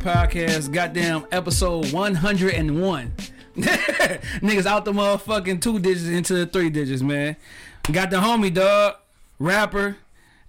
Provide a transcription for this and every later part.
Podcast, goddamn episode 101. Niggas out the motherfucking two digits into the three digits, man. Got the homie, dog, rapper,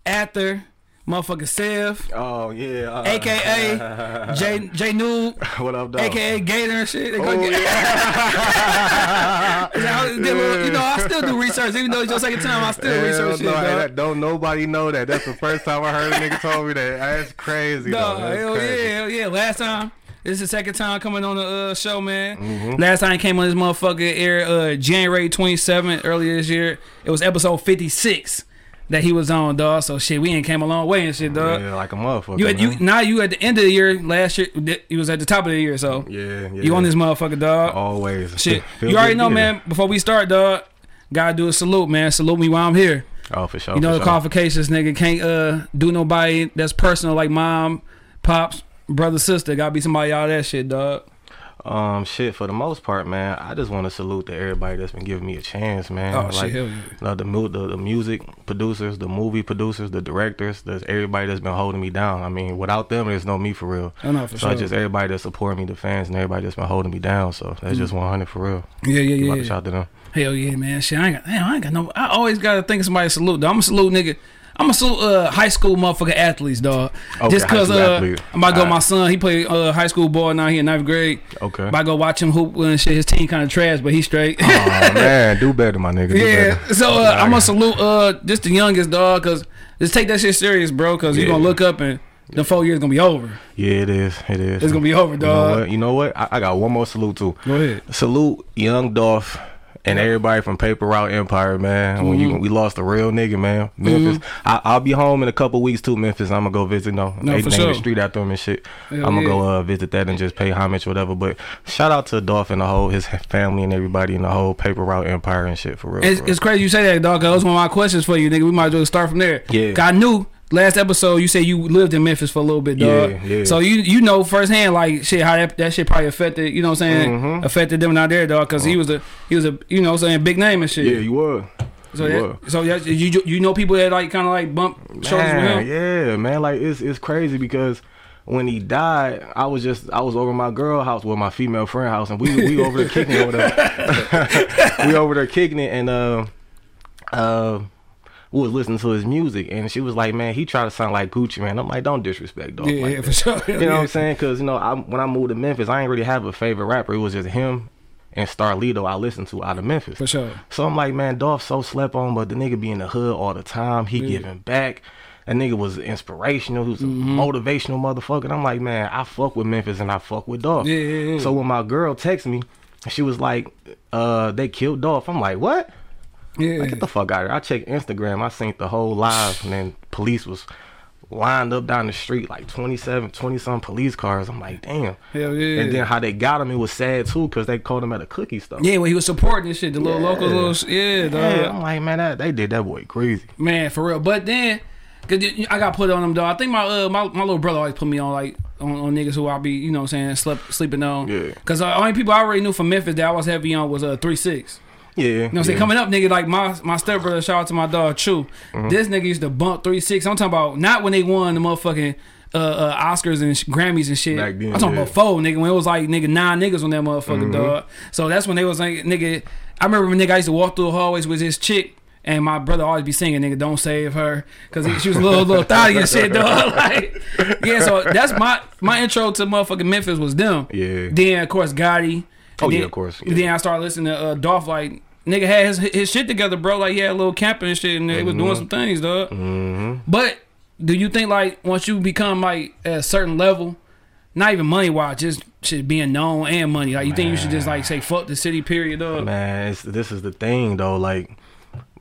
actor, motherfucking Sev, Oh yeah. uh, aka J J Noob, what up, dog? aka Gator and shit. They Oh, get- yeah. Little- you know, I still do research, even though it's your second time. I still Hell research shit, no, dog. that- don't nobody know that. That's the first time I heard a nigga told me that. That's crazy. No. That's hell crazy. yeah, hell yeah. Last time, this is the second time coming on the uh, show, man. Mm-hmm. Last time I came on this motherfucker air uh, January 27th earlier this year. It was episode 56 that he was on, dog. So shit, we ain't came a long way and shit, dog. Yeah, like a motherfucker. You, at, you now you at the end of the year. Last year you was at the top of the year, so yeah, yeah. you on this motherfucker, dog. always. Shit, you already know, man. Before we start, dog, gotta do a salute, man. Salute me while I'm here. Oh, for sure. You know the sure. qualifications, nigga. Can't uh do nobody that's personal like mom, pops, brother, sister. Gotta be somebody of that shit, dog. Um, shit. For the most part, man, I just want to salute to everybody that's been giving me a chance, man. Oh like, shit, hell yeah. you know, the, mu- the the music producers, the movie producers, the directors, there's everybody that's been holding me down. I mean, without them, there's no me for real. I know for so sure. Just everybody that support me, the fans, and everybody that's been holding me down. So that's just 100 for real. yeah, yeah, yeah. out a shout to them. Hell yeah, man. Shit, I ain't got, damn, I ain't got no. I always gotta think of somebody to salute. I'm a salute, nigga. I'm a salute uh, high school motherfucker athletes, dog. Okay, Just cause uh. I'm about to go. Alright. My son, he played uh, high school ball now. He in ninth grade. Okay. I'm About to go watch him hoop and shit. His team kind of trash, but he straight. oh man, do better, my nigga. Do Yeah, better. so uh, I'm gonna salute uh just the youngest dog, cause just take that shit serious, bro, cause you Yeah. gonna look up and the four years gonna be over. Yeah, it is. It is. It's gonna be over, You know dog. what? You know what? I, I got one more salute too. Go ahead. Salute Young Dolph and everybody from Paper Route Empire, man. When Mm-hmm. you we lost a real nigga, man. Memphis. I, I'll be home in a couple weeks too, Memphis. I'm gonna go visit. No, No, they for name sure. the street after him and shit. Hell I'm gonna go uh, visit that and just pay homage, whatever. But shout out to Dolph and the whole his family and everybody in the whole Paper Route Empire and shit for real. It's, for real. it's crazy you say that, dog. That was one of my questions for you, nigga. We might as well start from there. Yeah, I knew last episode you said you lived in Memphis for a little bit, dog. Yeah, yeah. So you you know firsthand like shit how that, that shit probably affected you know what I'm saying Mhm. affected them out there, dog. Because he was a he was a you know what I'm saying big name and shit. yeah, you were. so you that, so that, you you know people that like kind of like bump shoulders with him. yeah, man, like it's it's crazy because when he died, I was just I was over my girl house, well, my female friend house, and we we over there kicking it over there. we over there kicking it, and uh, uh, we was listening to his music, and she was like, "Man, he tried to sound like Gucci, man." I'm like, "Don't disrespect, dog." Yeah, like yeah, for sure. You know what I'm saying? Because you know, I, when I moved to Memphis, I ain't really have a favorite rapper. It was just him and Starlito I listened to out of Memphis. For sure. So I'm like, man, Dolph so slept on, but the nigga be in the hood all the time. He giving back. That nigga was inspirational. He was Mm-hmm. motivational motherfucker. And I'm like, man, I fuck with Memphis and I fuck with Dolph. Yeah, yeah, yeah. So when my girl texted me, she was like, uh, they killed Dolph. I'm like, what? Yeah. Like, get the fuck out of here. I checked Instagram. I seen the whole live, and then police was lined up down the street, like 27, 20 some police cars. I'm like, damn. Hell yeah. And then how they got him, it was sad too, because they called him at a cookie store. Yeah, when he was supporting this shit, the little Yeah. local little yeah, dog. Yeah, I'm like, man, that, they did that boy crazy. Man, for real. But then, cause I got put on them, though. I think my uh my, my little brother always put me on like on, on niggas who I be you know what I'm saying slept, sleeping on. Yeah. Cause the only people I already knew from Memphis that I was heavy on was uh three six. Yeah. You know what I'm saying? Coming up, nigga, like my my stepbrother, shout out to my dog Chew. Mm-hmm. This nigga used to bump three six. I'm talking about not when they won the motherfucking uh, uh Oscars and sh- Grammys and shit. Back then, I'm talking yeah. about four, nigga, when it was like nigga nine niggas on that motherfucking Mm-hmm. dog. So that's when they was like nigga. I remember when nigga I used to walk through the hallways with his chick. And my brother always be singing, nigga, don't save her, cause he, she was a little, little thotty and shit, dog. Like, yeah, so that's my my intro to motherfucking Memphis was them. Yeah. Then of course Gotti. Oh, yeah, of course, yeah. Then I started listening to uh, Dolph. Like nigga had his his shit together, bro. Like he had a little camping and shit, and they was Mm-hmm. doing some things, dog. But do you think like once you become like at a certain level, not even money wise, just shit being known and money, like you think you should just like say fuck the city, period, dog? Man, it's, this is the thing though. Like,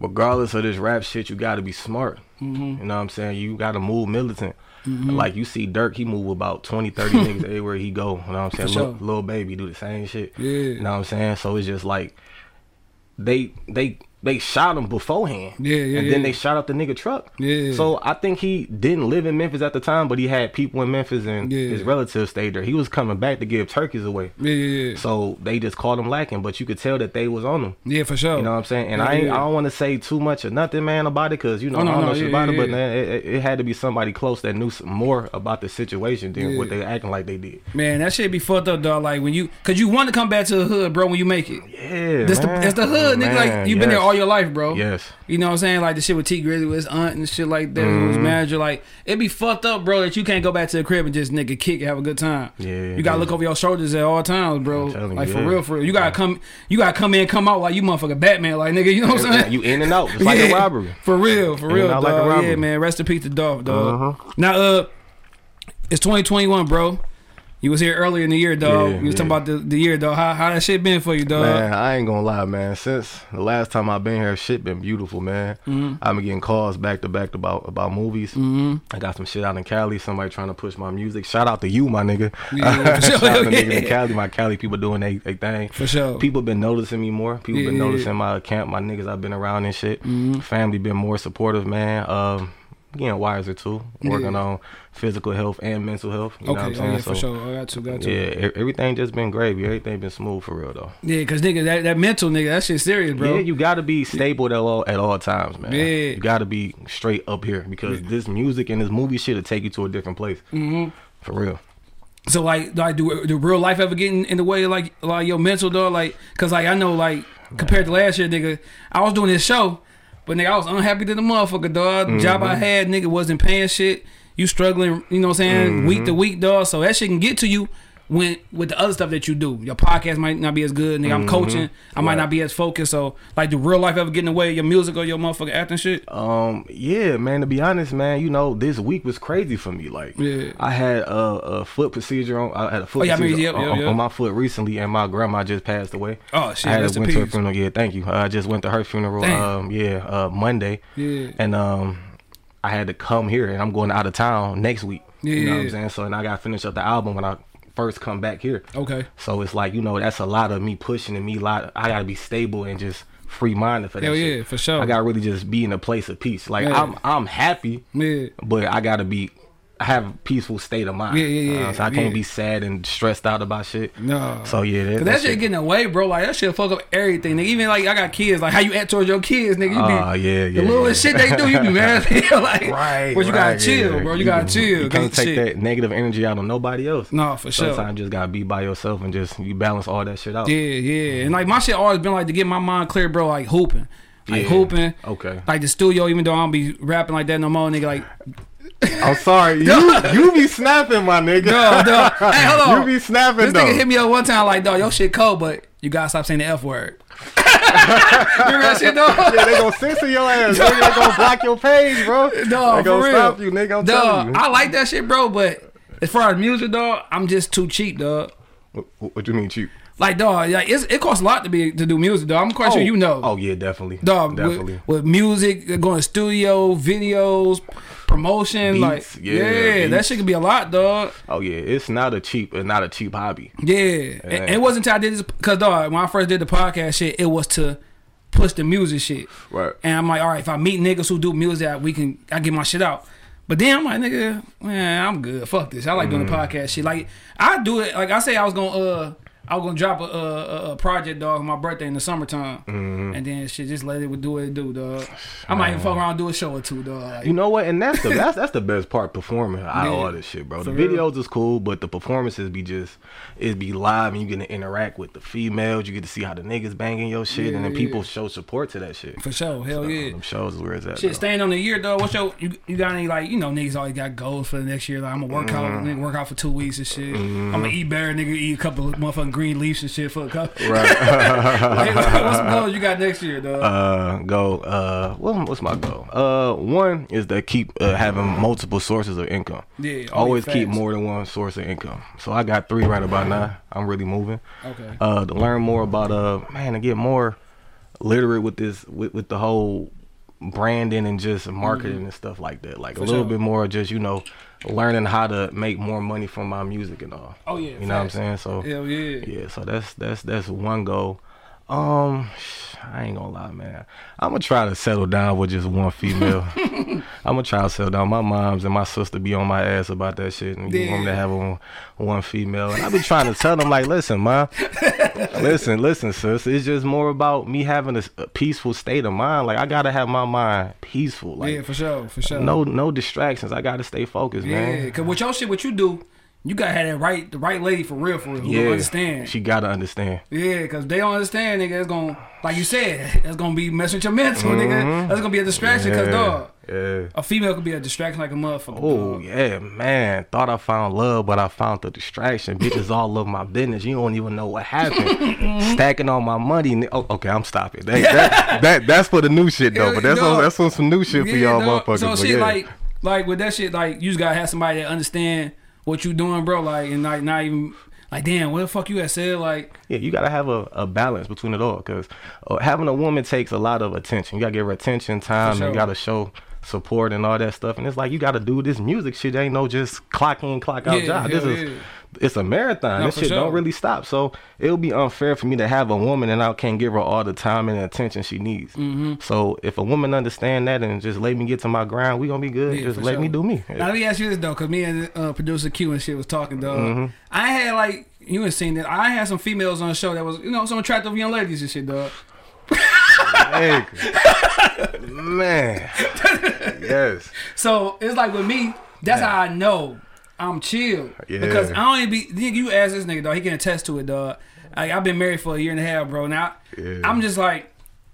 regardless of this rap shit, you got to be smart. Mm-hmm. You know what I'm saying? You got to move militant. Mm-hmm. Like you see Dirk, he move about 20, 30 niggas everywhere he go. You know what I'm saying? Sure. Lil baby do the same shit. Yeah. You know what I'm saying? So it's just like they they they shot him beforehand. Yeah, yeah, And yeah. then they shot up the nigga truck. Yeah. So I think he didn't live in Memphis at the time, but he had people in Memphis and Yeah. his relatives stayed there. He was coming back to give turkeys away. Yeah, yeah, yeah. So they just called him lacking, but you could tell that they was on him. Yeah, for sure. You know what I'm saying? And I. I don't want to say too much or nothing, man, about it, cause you know Oh, no, I don't no, know shit about it. But man, it, it- had to be somebody close that knew some more about the situation than what they acting like they did. Man, that shit be fucked up, dog. Like when you, cause you want to come back to the hood, bro. When you make it, Yeah, that's the man. that's the hood, nigga. Oh, man, Like you've been there. All your life, bro. Yes. You know what I'm saying? Like the shit with Tee Grizzley with his aunt and shit like that. Mm-hmm. manager. Like it'd be fucked up, bro. That you can't go back to the crib and just nigga kick and have a good time. Yeah, You gotta yeah. look over your shoulders at all times, bro. You, Like for yeah. real, for real. You gotta come. You gotta come in, come out like you motherfucking Batman, like nigga. You know what I'm saying? You in and out, just like a Yeah. robbery. For real, for In real, dog. like a yeah, man. Rest in peace to Dolph, dog. Uh-huh. Now, uh, it's 2021, bro. You was here earlier in the year, dog. Yeah, you was talking about the, the year, dog. How how that shit been for you, dog? Man, I ain't gonna lie, man. Since the last time I've been here, shit been beautiful, man. Mm-hmm. I've been getting calls back to back about about movies. Mm-hmm. I got some shit out in Cali. Somebody trying to push my music. Shout out to you, my nigga. Yeah, for sure. Shout out to niggas in Cali. My Cali people doing they, they thing. For sure. People been noticing me more. People been Yeah. Mm-hmm. noticing my camp, my niggas I've been around and shit. Family been more supportive, man. Um, getting wiser too. Working Yeah. on physical health and mental health. You know what okay, I'm oh saying? yeah, for sure. I got to, got to. Yeah, everything just been gravy. Everything been smooth for real though. Yeah, cause nigga, that, that mental nigga, that shit serious, bro. Yeah, you gotta be stable at all at all times, man. Yeah. You gotta be straight up here because this music and this movie shit will take you to a different place. Mm-hmm. For real. So like, like do do real life ever get in, in the way of like like your mental dog? Like, cause like I know like compared to last year, nigga, I was doing this show, but nigga, I was unhappy to the motherfucker, dog. The Job Mm-hmm. I had, nigga, wasn't paying shit. You struggling, you know what I'm saying, week Mm-hmm. to week, dog. So that shit can get to you. When with the other stuff that you do, your podcast might not be as good. Nigga, I'm coaching. I might Mm-hmm. Right. not be as focused. So, like, do real life ever get in the way of your music or your motherfucking acting shit? Um, yeah, man. To be honest, man, you know, this week was crazy for me. Like, Yeah. I had a, a foot procedure on. I had a foot Oh, yeah, I mean, yep, yep, on, yep. on my foot recently, and my grandma just passed away. Oh, shit, I had went to her funeral. Yeah, thank you. I just went to her funeral. Damn. Um, yeah, uh, Monday. Yeah. And um, I had to come here, and I'm going out of town next week. You know what Yeah. I'm saying? So, and I got to finish up the album when I first come back here. Okay. So it's like you know that's a lot of me pushing and me lot. I gotta be stable and just free minded for that. Hell shit. yeah, for sure. I gotta really just be in a place of peace. Like Yeah. I'm I'm happy, Yeah. but I gotta be have a peaceful state of mind. Yeah, yeah, yeah, Uh, so I can't yeah. be sad and stressed out about shit. No. So yeah, that, Cause that, shit getting away, bro. Like that shit fuck up everything. Nigga, even like I got kids. Like how you act towards your kids, nigga. You be Oh, yeah, yeah. the little yeah. shit they do, you be mad. like, Right, but you gotta chill, yeah. bro. You, gotta chill. You can't take shit- that negative energy out on nobody else. No, for sure. Sometimes you just gotta be by yourself and just you balance all that shit out. Yeah, yeah. And like my shit always been like to get my mind clear, bro. Like hooping, like Yeah. hooping. Okay. Like the studio, even though I don't be rapping like that no more, nigga. Like, I'm sorry. You you be snapping, my nigga. no, no. Hey, hold on. You be snapping This though. nigga hit me up one time like, dog, your shit cold, but you gotta stop saying the f word. Remember that shit, dog? Yeah, they gonna censor your ass. They gonna block your page, bro. No, they for gonna real. stop you, nigga. I'm Dog, telling you. I like that shit, bro. But as far as music, dog, I'm just too cheap, dog. What, what, what you mean cheap? Like, dog, like it's, it costs a lot to be to do music, dog. I'm quite sure you know. Oh yeah, definitely. dog, definitely. With, with music, going to studio, videos, promotion, Beats, like yeah, yeah, that shit could be a lot, dog. oh yeah, it's not a cheap, it's not a cheap hobby. Yeah, And, it wasn't until I did this because dog, when I first did the podcast shit, it was to push the music shit. Right. And I'm like, all right, if I meet niggas who do music, we can I get my shit out. But then I'm like, nigga, man, I'm good. Fuck this. I like doing the Mm. podcast shit. Like I do it. Like I say, I was gonna uh. I was gonna drop a, a, a project, dog, on my birthday in the summertime, Mm-hmm. and then shit just let it do what it do, dog. I might even fuck around and do a show or two, dog. Like, You know what? And that's the that's that's the best part performing out of all this shit, bro. The real. videos is cool, but the performances be just it be live and you get to interact with the females. You get to see how the niggas banging your shit, and then Yeah, people show support to that shit. for sure, hell yeah. Them shows is where it's at. Shit, though. staying on the year, dog. What's your you, you got any like you know niggas always got goals for the next year? Like I'm gonna work out, Mm-hmm. nigga, work out for two weeks and shit. I'm gonna eat better, nigga, eat a couple of motherfucking green leaves and shit for a couple. Right. What's some goals you got next year, dog? uh go uh what, what's my goal uh one is to keep uh, having multiple sources of income Yeah, always keep more than one source of income so i got three right about now i'm really moving Okay. uh to learn more about uh man to get more literate with this with, with the whole branding and just marketing and stuff like that. Like Mm-hmm. For a little sure. bit more just, you know, learning how to make more money from my music and all. Oh yeah. You know what I'm saying? So Hell yeah. yeah, so that's that's that's one goal. Um, I ain't gonna lie, man. I'm gonna try to settle down with just one female. I'm gonna try to settle down. My mom's and my sister be on my ass about that shit, and you want me to have one, one female. And I be trying to tell them like, listen, ma, listen, listen, sis. It's just more about me having a peaceful state of mind. Like I gotta have my mind peaceful. Like yeah, for sure, for sure. no no distractions. I gotta stay focused, Yeah, man. cause with your shit, what you do, you gotta have that right, the right lady for real, for real. Who Yeah, gonna understand? She gotta understand. yeah, cause they don't understand, nigga. It's gonna, like you said, it's gonna be messing with your mental, nigga. That's gonna be a distraction, cause Mm-hmm. Dog, Yeah. a female could be a distraction like a motherfucker. Oh dog. yeah, man. Thought I found love, but I found the distraction. Bitches all of my business. You don't even know what happened. Stacking all my money. Oh, okay, I'm stopping. That, that, that that's for the new shit though. But that's on, that's on some new shit for y'all dog. motherfuckers. So shit, yeah. like, like with that shit, like you just gotta have somebody that understand what you doing, bro. Like, and like not even like, damn, what the fuck you had said? Like, yeah, you gotta have a, a balance between it all. Cause uh, having a woman takes a lot of attention. You gotta give her attention, time, sure. and you gotta show support and all that stuff. And it's like you gotta do this music shit. Ain't no just clock in, clock out Yeah, job. This is yeah. It's a marathon. No, this shit sure. don't really stop. So it'll be unfair for me to have a woman and I can't give her all the time and attention she needs. Mm-hmm. So if a woman understand that and just let me get to my grind, we gonna be good. Yeah, just let sure. me do me. Now let me ask you this though, cause me and uh, producer Q and shit was talking, dog. Mm-hmm. I had like you ain't seen that. I had some females on the show that was you know some attractive young ladies and shit, dog. Hey, man, yes. So it's like with me, that's how I know I'm chill Yeah. because I don't even be. nigga, You ask this nigga, dog. He can attest to it, dog. Like I've been married for a year and a half, bro. Now Yeah. I'm just like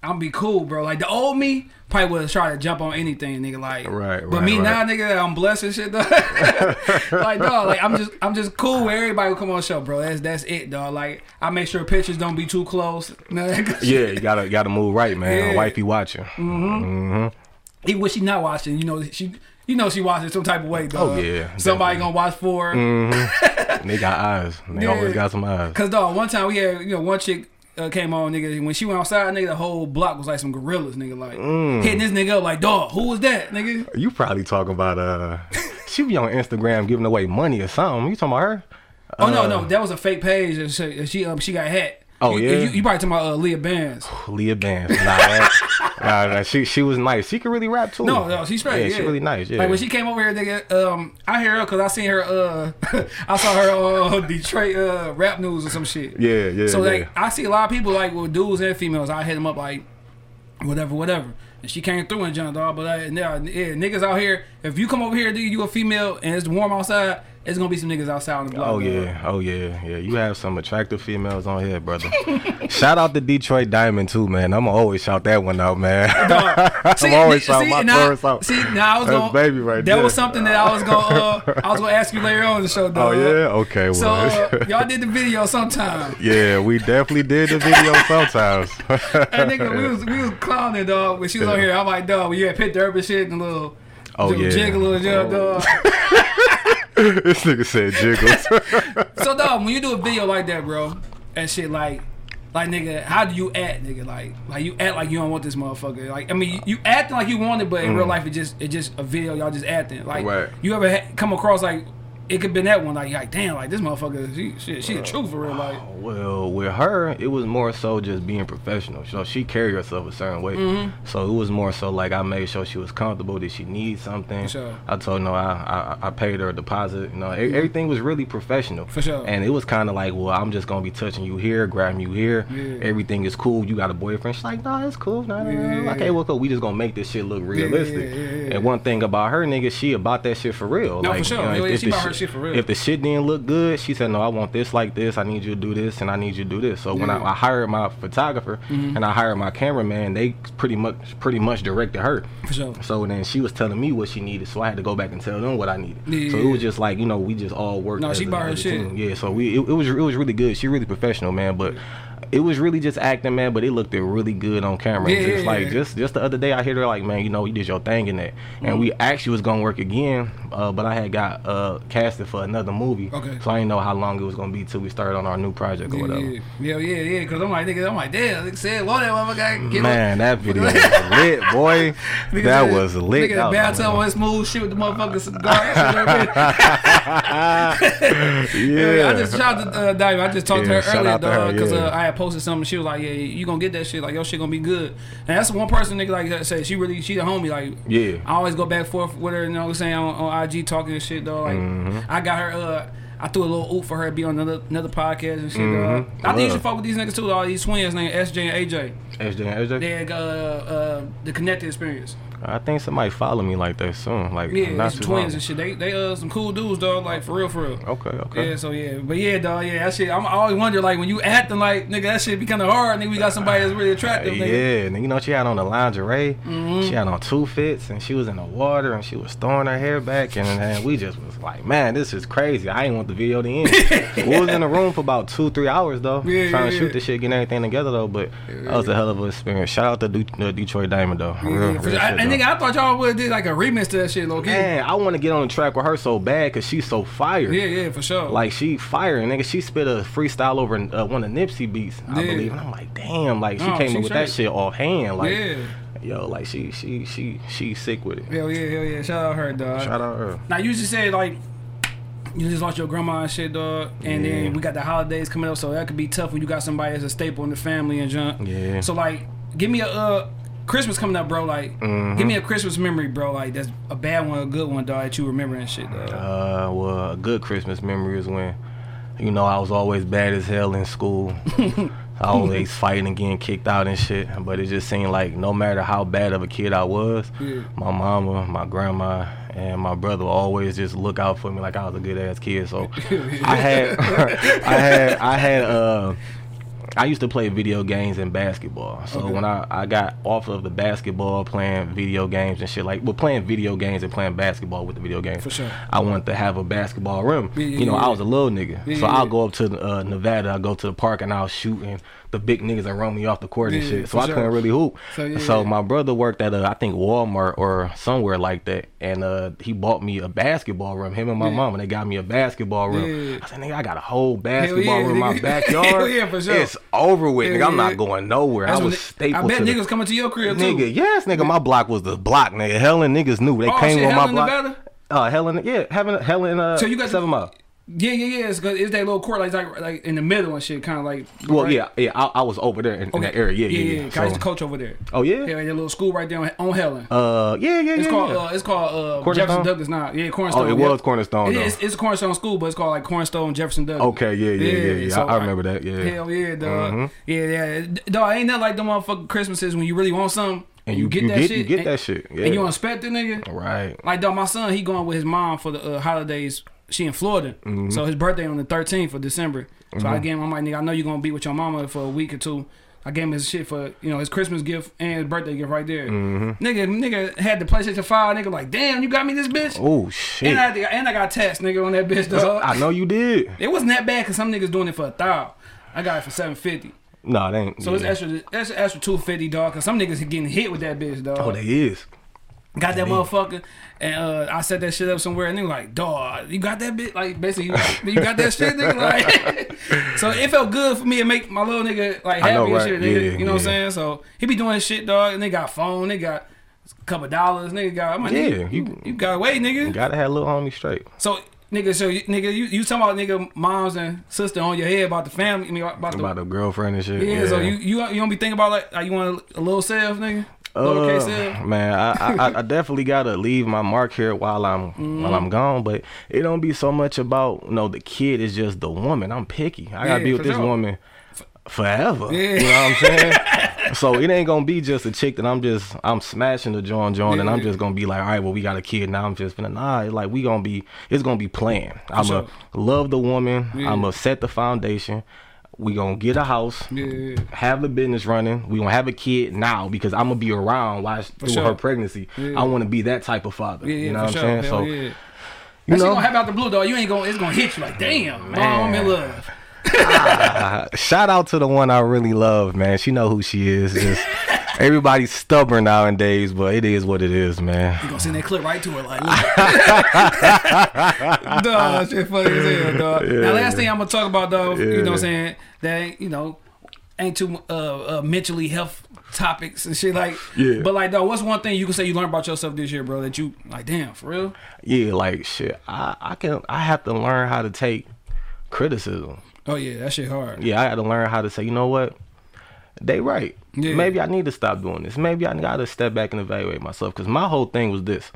I'm be cool, bro. Like the old me probably would have tried to jump on anything, nigga. Like Right, right But me right. now, nigga, I'm blessed and shit, dog. like dog, like I'm just I'm just cool with everybody come on the show, bro. That's that's it, dog. Like I make sure pictures don't be too close. Yeah, you gotta gotta move right, man. Yeah. Wifey watching. Mm-hmm. Even when she not watching, you know she. You know she watching some type of way, dog. Oh, yeah, Somebody definitely. gonna watch for her. Mm-hmm. They got eyes. They Yeah. always got some eyes. Cause dog, one time we had you know one chick uh, came on, nigga. When she went outside, nigga, the whole block was like some gorillas, nigga. Like Mm. hitting this nigga up, like dog, who was that, nigga? You probably talking about uh, she be on Instagram giving away money or something. You talking about her? Oh no, no, that was a fake page. And she, she um she got hacked. Oh, You- yeah? you, you probably talking about uh, Leah Bands. Leah Bands. Nah, that, nah, nah, she she was nice. She could really rap too. No, no, she's straight. Yeah, she really nice. Yeah. Like when she came over here, nigga, um, I hear her because I seen her. Uh, I saw her on Detroit uh, rap news or some shit. yeah, yeah. So yeah. like I see a lot of people like with dudes and females. I hit them up like whatever, whatever. And she came through and jumped dog. But uh, yeah, yeah, niggas out here. If you come over here, dude, you a female and it's warm outside, it's gonna be some niggas outside on the block. Oh dog. yeah, oh yeah, yeah. You have some attractive females on here, brother. shout out to Detroit Diamond too, man. I'm gonna always shout that one out, man. See, I'm always see, shouting my now, chorus out. See, now I was going baby right That there. was something that I was gonna uh, I was gonna ask you later on in the show, Oh yeah, okay. Well, So uh, y'all did the video sometime. yeah, we definitely did the video sometimes. And nigga, we was we was clowning dog when she was on here. I'm like, dog, when you had Pit Derby shit and a little Oh, little yeah. jiggle and jump, dog. this nigga said jiggles. So dog, when you do a video like that, bro, and shit like like nigga, how do you act, nigga? Like like you act like you don't want this motherfucker. Like I mean, you, you acting like you want it, but in real life it just it just a video y'all just acting. Like Mm. Right. you ever ha- come across like it could been that one like like damn like this motherfucker she shit she a truth for real like well, with her, it was more so just being professional. So she carried herself a certain way. Mm-hmm. So it was more so like I made sure she was comfortable. Did she need something? Sure. I told her no. I, I I paid her a deposit. You know, e- everything was really professional. For sure. And it was kind of like, well, I'm just gonna be touching you here, grabbing you here. Yeah. Everything is cool. You got a boyfriend? She's like, no, it's cool. No, no. Yeah. Okay, well, cool. We just gonna make this shit look realistic. yeah, yeah, yeah. And one thing about her, nigga, she about that shit for real. No, like, for sure. you know, if- if she the about her shit for real. If the shit didn't look good, she said, no, I want this like this. I need you to do this, and I need you to do this. So when I, Mm-hmm. I hired my photographer and I hired my cameraman, they pretty much pretty much directed her. for sure. So then she was telling me what she needed, so I had to go back and tell them what I needed. Yeah. So it was just like you know we just all worked. No, as she a- bought her shit. team. Yeah, so we it, it was it was really good. She really professional, man. But it was really just acting, man. But it looked really good on camera. Yeah, just like just just the other day, I heard her like, man, you know, you did your thing in that, and we actually was gonna work again, uh, but I had got uh, casted for another movie. Okay. So I didn't know how long it was gonna be till we started on our new project or Yeah, whatever. yeah, yeah, yeah, yeah. Because I'm like, nigga, I'm like, damn. Nigga said, "Lord, that motherfucker get Man, that video was lit, boy. Nigga that was lit. Nigga, That the was bathtub on smooth shit with the motherfucking cigar. yeah. Yeah, I just shout to uh, Diamond. I just talked Yeah, to her earlier, dog, because uh, I had posted something. She was like, "Yeah, you gonna get that shit? Like your shit gonna be good." And that's one person, nigga, like that say she really, she the homie. Like, Yeah. I always go back and forth with her. You know what I'm saying on, on IG talking and shit, though. Like, Mm-hmm. I got her. uh I threw a little oop for her to be on another another podcast and shit. Mhm. dog. I think you should fuck with these niggas too. All these twins named SJ and AJ. SJ and SJ? They got uh, uh, the connected experience. I think somebody follow me like that soon. Like Yeah, not it's twins long. and shit. They they uh some cool dudes, dog. Like for real, for real. Okay, okay. Yeah, so yeah, but yeah, dog, yeah, that shit. I'm, I always wonder, like, when you acting like nigga, that shit be kind of hard. Nigga, we got somebody that's really attractive. Yeah, Nigga. and you know she had on the lingerie. Mm-hmm. She had on two fits, and she was in the water, and she was throwing her hair back, and, and we just was like, man, this is crazy. I didn't want the video to end. we was in the room for about two, three hours though, Yeah, trying yeah, to shoot yeah. the shit, getting everything together though. But that was a hell of an experience. Shout out to Du- the Detroit Diamond though. Yeah, Real, real shit, and nigga, I thought y'all would have did like a remix to that shit, low key. Man, I want to get on the track with her so bad because she's so fire. Yeah, yeah, for sure. Like she firing, nigga. She spit a freestyle over uh, one of Nipsey beats, I Yeah. believe. And I'm like, damn, like she No, came she in with that shit offhand. Like, yeah, yo, like she, she, she, she sick with it. hell yeah, hell yeah. Shout out her, dog. Shout out her. Now you just said like. You just lost your grandma and shit, dog. And Yeah. then we got the holidays coming up, so that could be tough when you got somebody as a staple in the family and junk. Yeah. So like, give me a uh, Christmas coming up, bro. Like, Mhm. give me a Christmas memory, bro. Like that's a bad one, a good one, dog. That you remember and shit, dog. Uh, well, a good Christmas memory is when, you know, I was always bad as hell in school. I always fighting and getting kicked out and shit. But it just seemed like no matter how bad of a kid I was, Yeah. my mama, my grandma, and my brother always just look out for me like I was a good ass kid. So I had, I had, I had, uh, I used to play video games and basketball. So Okay. when I, I got off of the basketball, playing video games and shit like, well, playing video games and playing basketball with the video games. For sure. I wanted to have a basketball rim. Yeah, you know, yeah. I was a little nigga, so I'll go up to uh, Nevada. I'll go to the park and I'll shoot, and the big niggas that run me off the court and Yeah, shit. So I sure. couldn't really hoop. So, So, yeah. my brother worked at a, I think Walmart or somewhere like that, and uh, he bought me a basketball room. Him and my Yeah. mom, and they got me a basketball room. Yeah. I said, nigga, I got a whole basketball yeah, rim in my backyard. Yeah, for sure. It's over with, Yeah, nigga. I'm not going nowhere. That's I was ni- staple I bet to the- niggas coming to your crib too. Nigga, yes, nigga. My block was the block, nigga. Helen niggas knew they Oh, came shit, on my Helen, block. Nevada? Uh, Helen, yeah, having Helen. Uh, So you got seven mile. Yeah, yeah, yeah. It's, it's that little court, like like, like in the middle and shit, kind of like. Well, right? yeah, yeah. I, I was over there in, in that area. Yeah, yeah, yeah. 'cause I used to coach over there. oh yeah. Yeah, that little school right there on, on Helen. Uh, yeah, yeah, It's yeah. called yeah. uh, it's called uh, Jefferson Douglass now. Yeah, Cornerstone. oh, it yeah. was Cornerstone It it's a Cornerstone school, but it's called like Cornerstone Jefferson Douglass. Okay, yeah, yeah, yeah, yeah. so I, I remember that. Yeah. Hell yeah, dog. Mhm. Yeah, yeah. Dog, ain't nothing like them motherfucking Christmases when you really want something And you, you get, that you shit. You get and, that shit. Yeah. And you expect it, nigga. right. Like, dog, my son, he going with his mom for the uh, holidays. She in Florida. Mm-hmm. So his birthday on the 13th of December. So I gave him, I'm like, nigga, I know you're going to be with your mama for a week or two. I gave him his shit for, you know, his Christmas gift and his birthday gift right there. Mm-hmm. Nigga, nigga had the PlayStation 5. Nigga, like, damn, you got me this bitch? Oh shit. And I, and I got text, nigga, on that bitch, dog. I know you did. It wasn't that bad because some niggas doing it for a thou. I got it for 750 No, they ain't. So yeah. it's extra, that's extra 250 dog. Cause some niggas getting hit with that bitch, dog. Oh, they is. Got that motherfucker, and uh, I set that shit up somewhere, and they like, dog, you got that bitch? Like, basically, you, you got that shit, nigga? Like, so it felt good for me to make my little nigga like happy know, and shit, nigga. Yeah, you know what I'm saying? So he be doing shit, dog, and they got phone, they got a couple dollars, nigga got, I'm like, Yeah, nigga, you, you- got away, nigga. You gotta have a little homie straight. So. Nigga, so you, nigga, you, you talking about nigga moms and sister on your head about the family? I mean, about the About a girlfriend and shit. yeah, so you you you don't be thinking about like, like you want a, a little self, nigga, Uh, man, I, I I definitely gotta leave my mark here while I'm Mm-hmm. while I'm gone. But it don't be so much about you know the kid. It's just the woman. I'm picky. I gotta Yeah, be with this sure. woman forever. Yeah. You know what I'm saying? so it ain't gonna be just a chick that I'm just I'm smashing the joint joint and I'm Yeah. just gonna be like, all right, well we got a kid now. I'm just gonna nah. It's like we gonna be it's gonna be playing. I'm sure. love the woman. Yeah. I'm gonna set the foundation. We gonna get a house Yeah. have the business running. We gonna have a kid now because I'm gonna be around while she- through sure. her pregnancy. Yeah. I want to be that type of father. Yeah, yeah, you know what. I'm saying? Hell So yeah. you That know, gonna happen out the blue, dog. You ain't gonna. It's gonna hit you like, damn, mom, I'm in love. I, Nah, shout out to the one I really love, man. She know who she is. Just everybody's stubborn nowadays, but it is what it is, man. You gonna send that clip right to her, like, look. dog, shit funny as hell, dog. now, last thing I'm gonna talk about, though, you know what I'm saying? That you know, ain't too uh, uh, mentally health topics and shit like. Yeah. But like, though, what's one thing you can say you learned about yourself this year, bro? That you like, damn, for real? Yeah, like shit. I I can I have to learn how to take criticism. Oh yeah, that shit hard. Yeah, I had to learn how to say, you know what? They right. Yeah. Maybe I need to stop doing this. Maybe I got to step back and evaluate myself. Because my whole thing was this: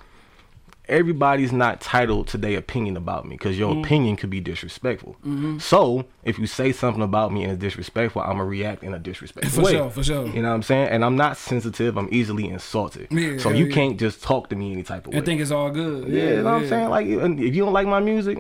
everybody's not titled to their opinion about me. Because Mm-hmm. your opinion could be disrespectful. So if you say something about me and it's disrespectful, I'm gonna react in a disrespectful For way. sure, for sure. You know what I'm saying? And I'm not sensitive. I'm easily insulted. Yeah, so you yeah. can't just talk to me any type of way. I think it's all good. Yeah, Yeah, you know what I'm saying? Like, if you don't like my music,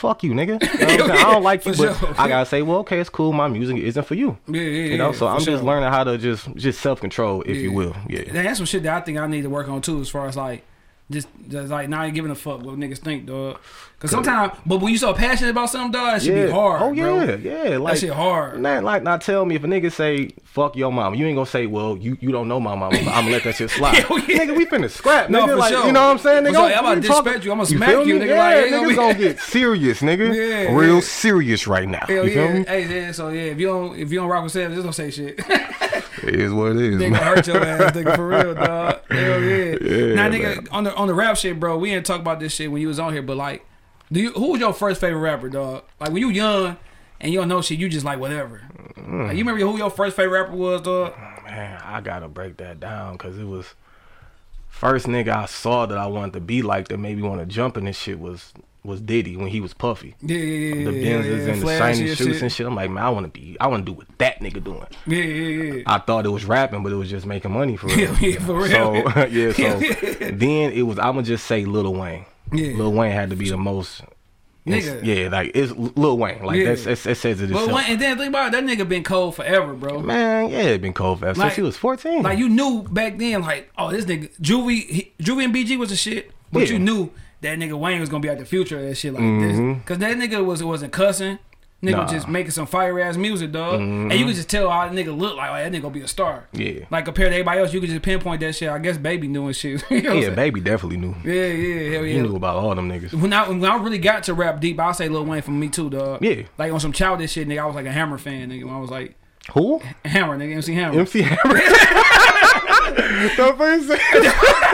fuck you, nigga. You know what I'm saying? I don't like you, but sure. I gotta say, well, okay, it's cool. My music isn't for you. Yeah, yeah, You know, so I'm just learning how to just just self control, if you will. Yeah. That's some shit that I think I need to work on too, as far as like just, just like not giving a fuck what niggas think, dog. Cause sometimes, but when you so passionate about something, dog, that should yeah. be hard. Oh bro. yeah, yeah. Like shit hard. Man, like now tell me if a nigga say fuck your mama, you ain't gonna say, well, you, you don't know my mama, but I'm gonna let that shit slide. Yeah. Nigga, we finna scrap, No, nigga. for like, sure. You know what I'm saying? Nigga, sure. I'm- I'm about we to talking- disrespect you. I'ma smack feel you, nigga, Yeah, like, gonna niggas be- gonna get serious, nigga. Yeah, Real yeah. serious right now. Hell you feel yeah. me? Hey, yeah, so yeah, if you don't if you don't rock with Savage, just don't say shit. It is what it is. they man. hurt your ass, nigga, for real, dog. Hell yeah. Yeah, now, nigga, man. on the on the rap shit, bro, we didn't talk about this shit when you was on here, but like, do you who was your first favorite rapper, dog? Like when you young and you don't know shit, you just like whatever. Mm. Like, you remember who your first favorite rapper was, dog? Man, I gotta break that down because it was first nigga I saw that I wanted to be like that made me want to jump in this shit was was Diddy when he was puffy. Yeah, yeah, yeah. The Benzes yeah, and the shiny shoes shit. and shit. I'm like, man, I want to be, I want to do what that nigga doing. Yeah, yeah, yeah. I thought it was rapping, but it was just making money for real. Yeah, for real. So yeah, so then it was. I'ma just say Lil Wayne. Yeah. Lil Wayne had to be the most. Nigga. Yeah, like it's Lil Wayne. Like Yeah. that's, that's it says it But itself. when, and then think about it, that nigga been cold forever, bro. Man, yeah, it been cold forever Like- since he was 14. Like you knew back then, like, oh, this nigga Juvie, he, Juvie and BG was a shit, but Yeah. you knew that nigga Wayne was gonna be at the future of that shit like Mhm. this, cause that nigga was wasn't cussing, nigga Nah. Mm-hmm. just making some fire ass music, dog, and you could just tell how that nigga look like, oh, that nigga gonna be a star. Yeah. Like compared to everybody else, you could just pinpoint that shit. I guess Baby knew and shit. you know yeah, saying? baby definitely knew. yeah, yeah, hell He knew about all them niggas. When I when I really got to rap deep, I'll say Lil Wayne for me too, dog. Yeah. Like on some childish shit, nigga. I was like a Hammer fan, nigga. When I was like Who? Hammer, nigga, MC Hammer. MC Hammer. the first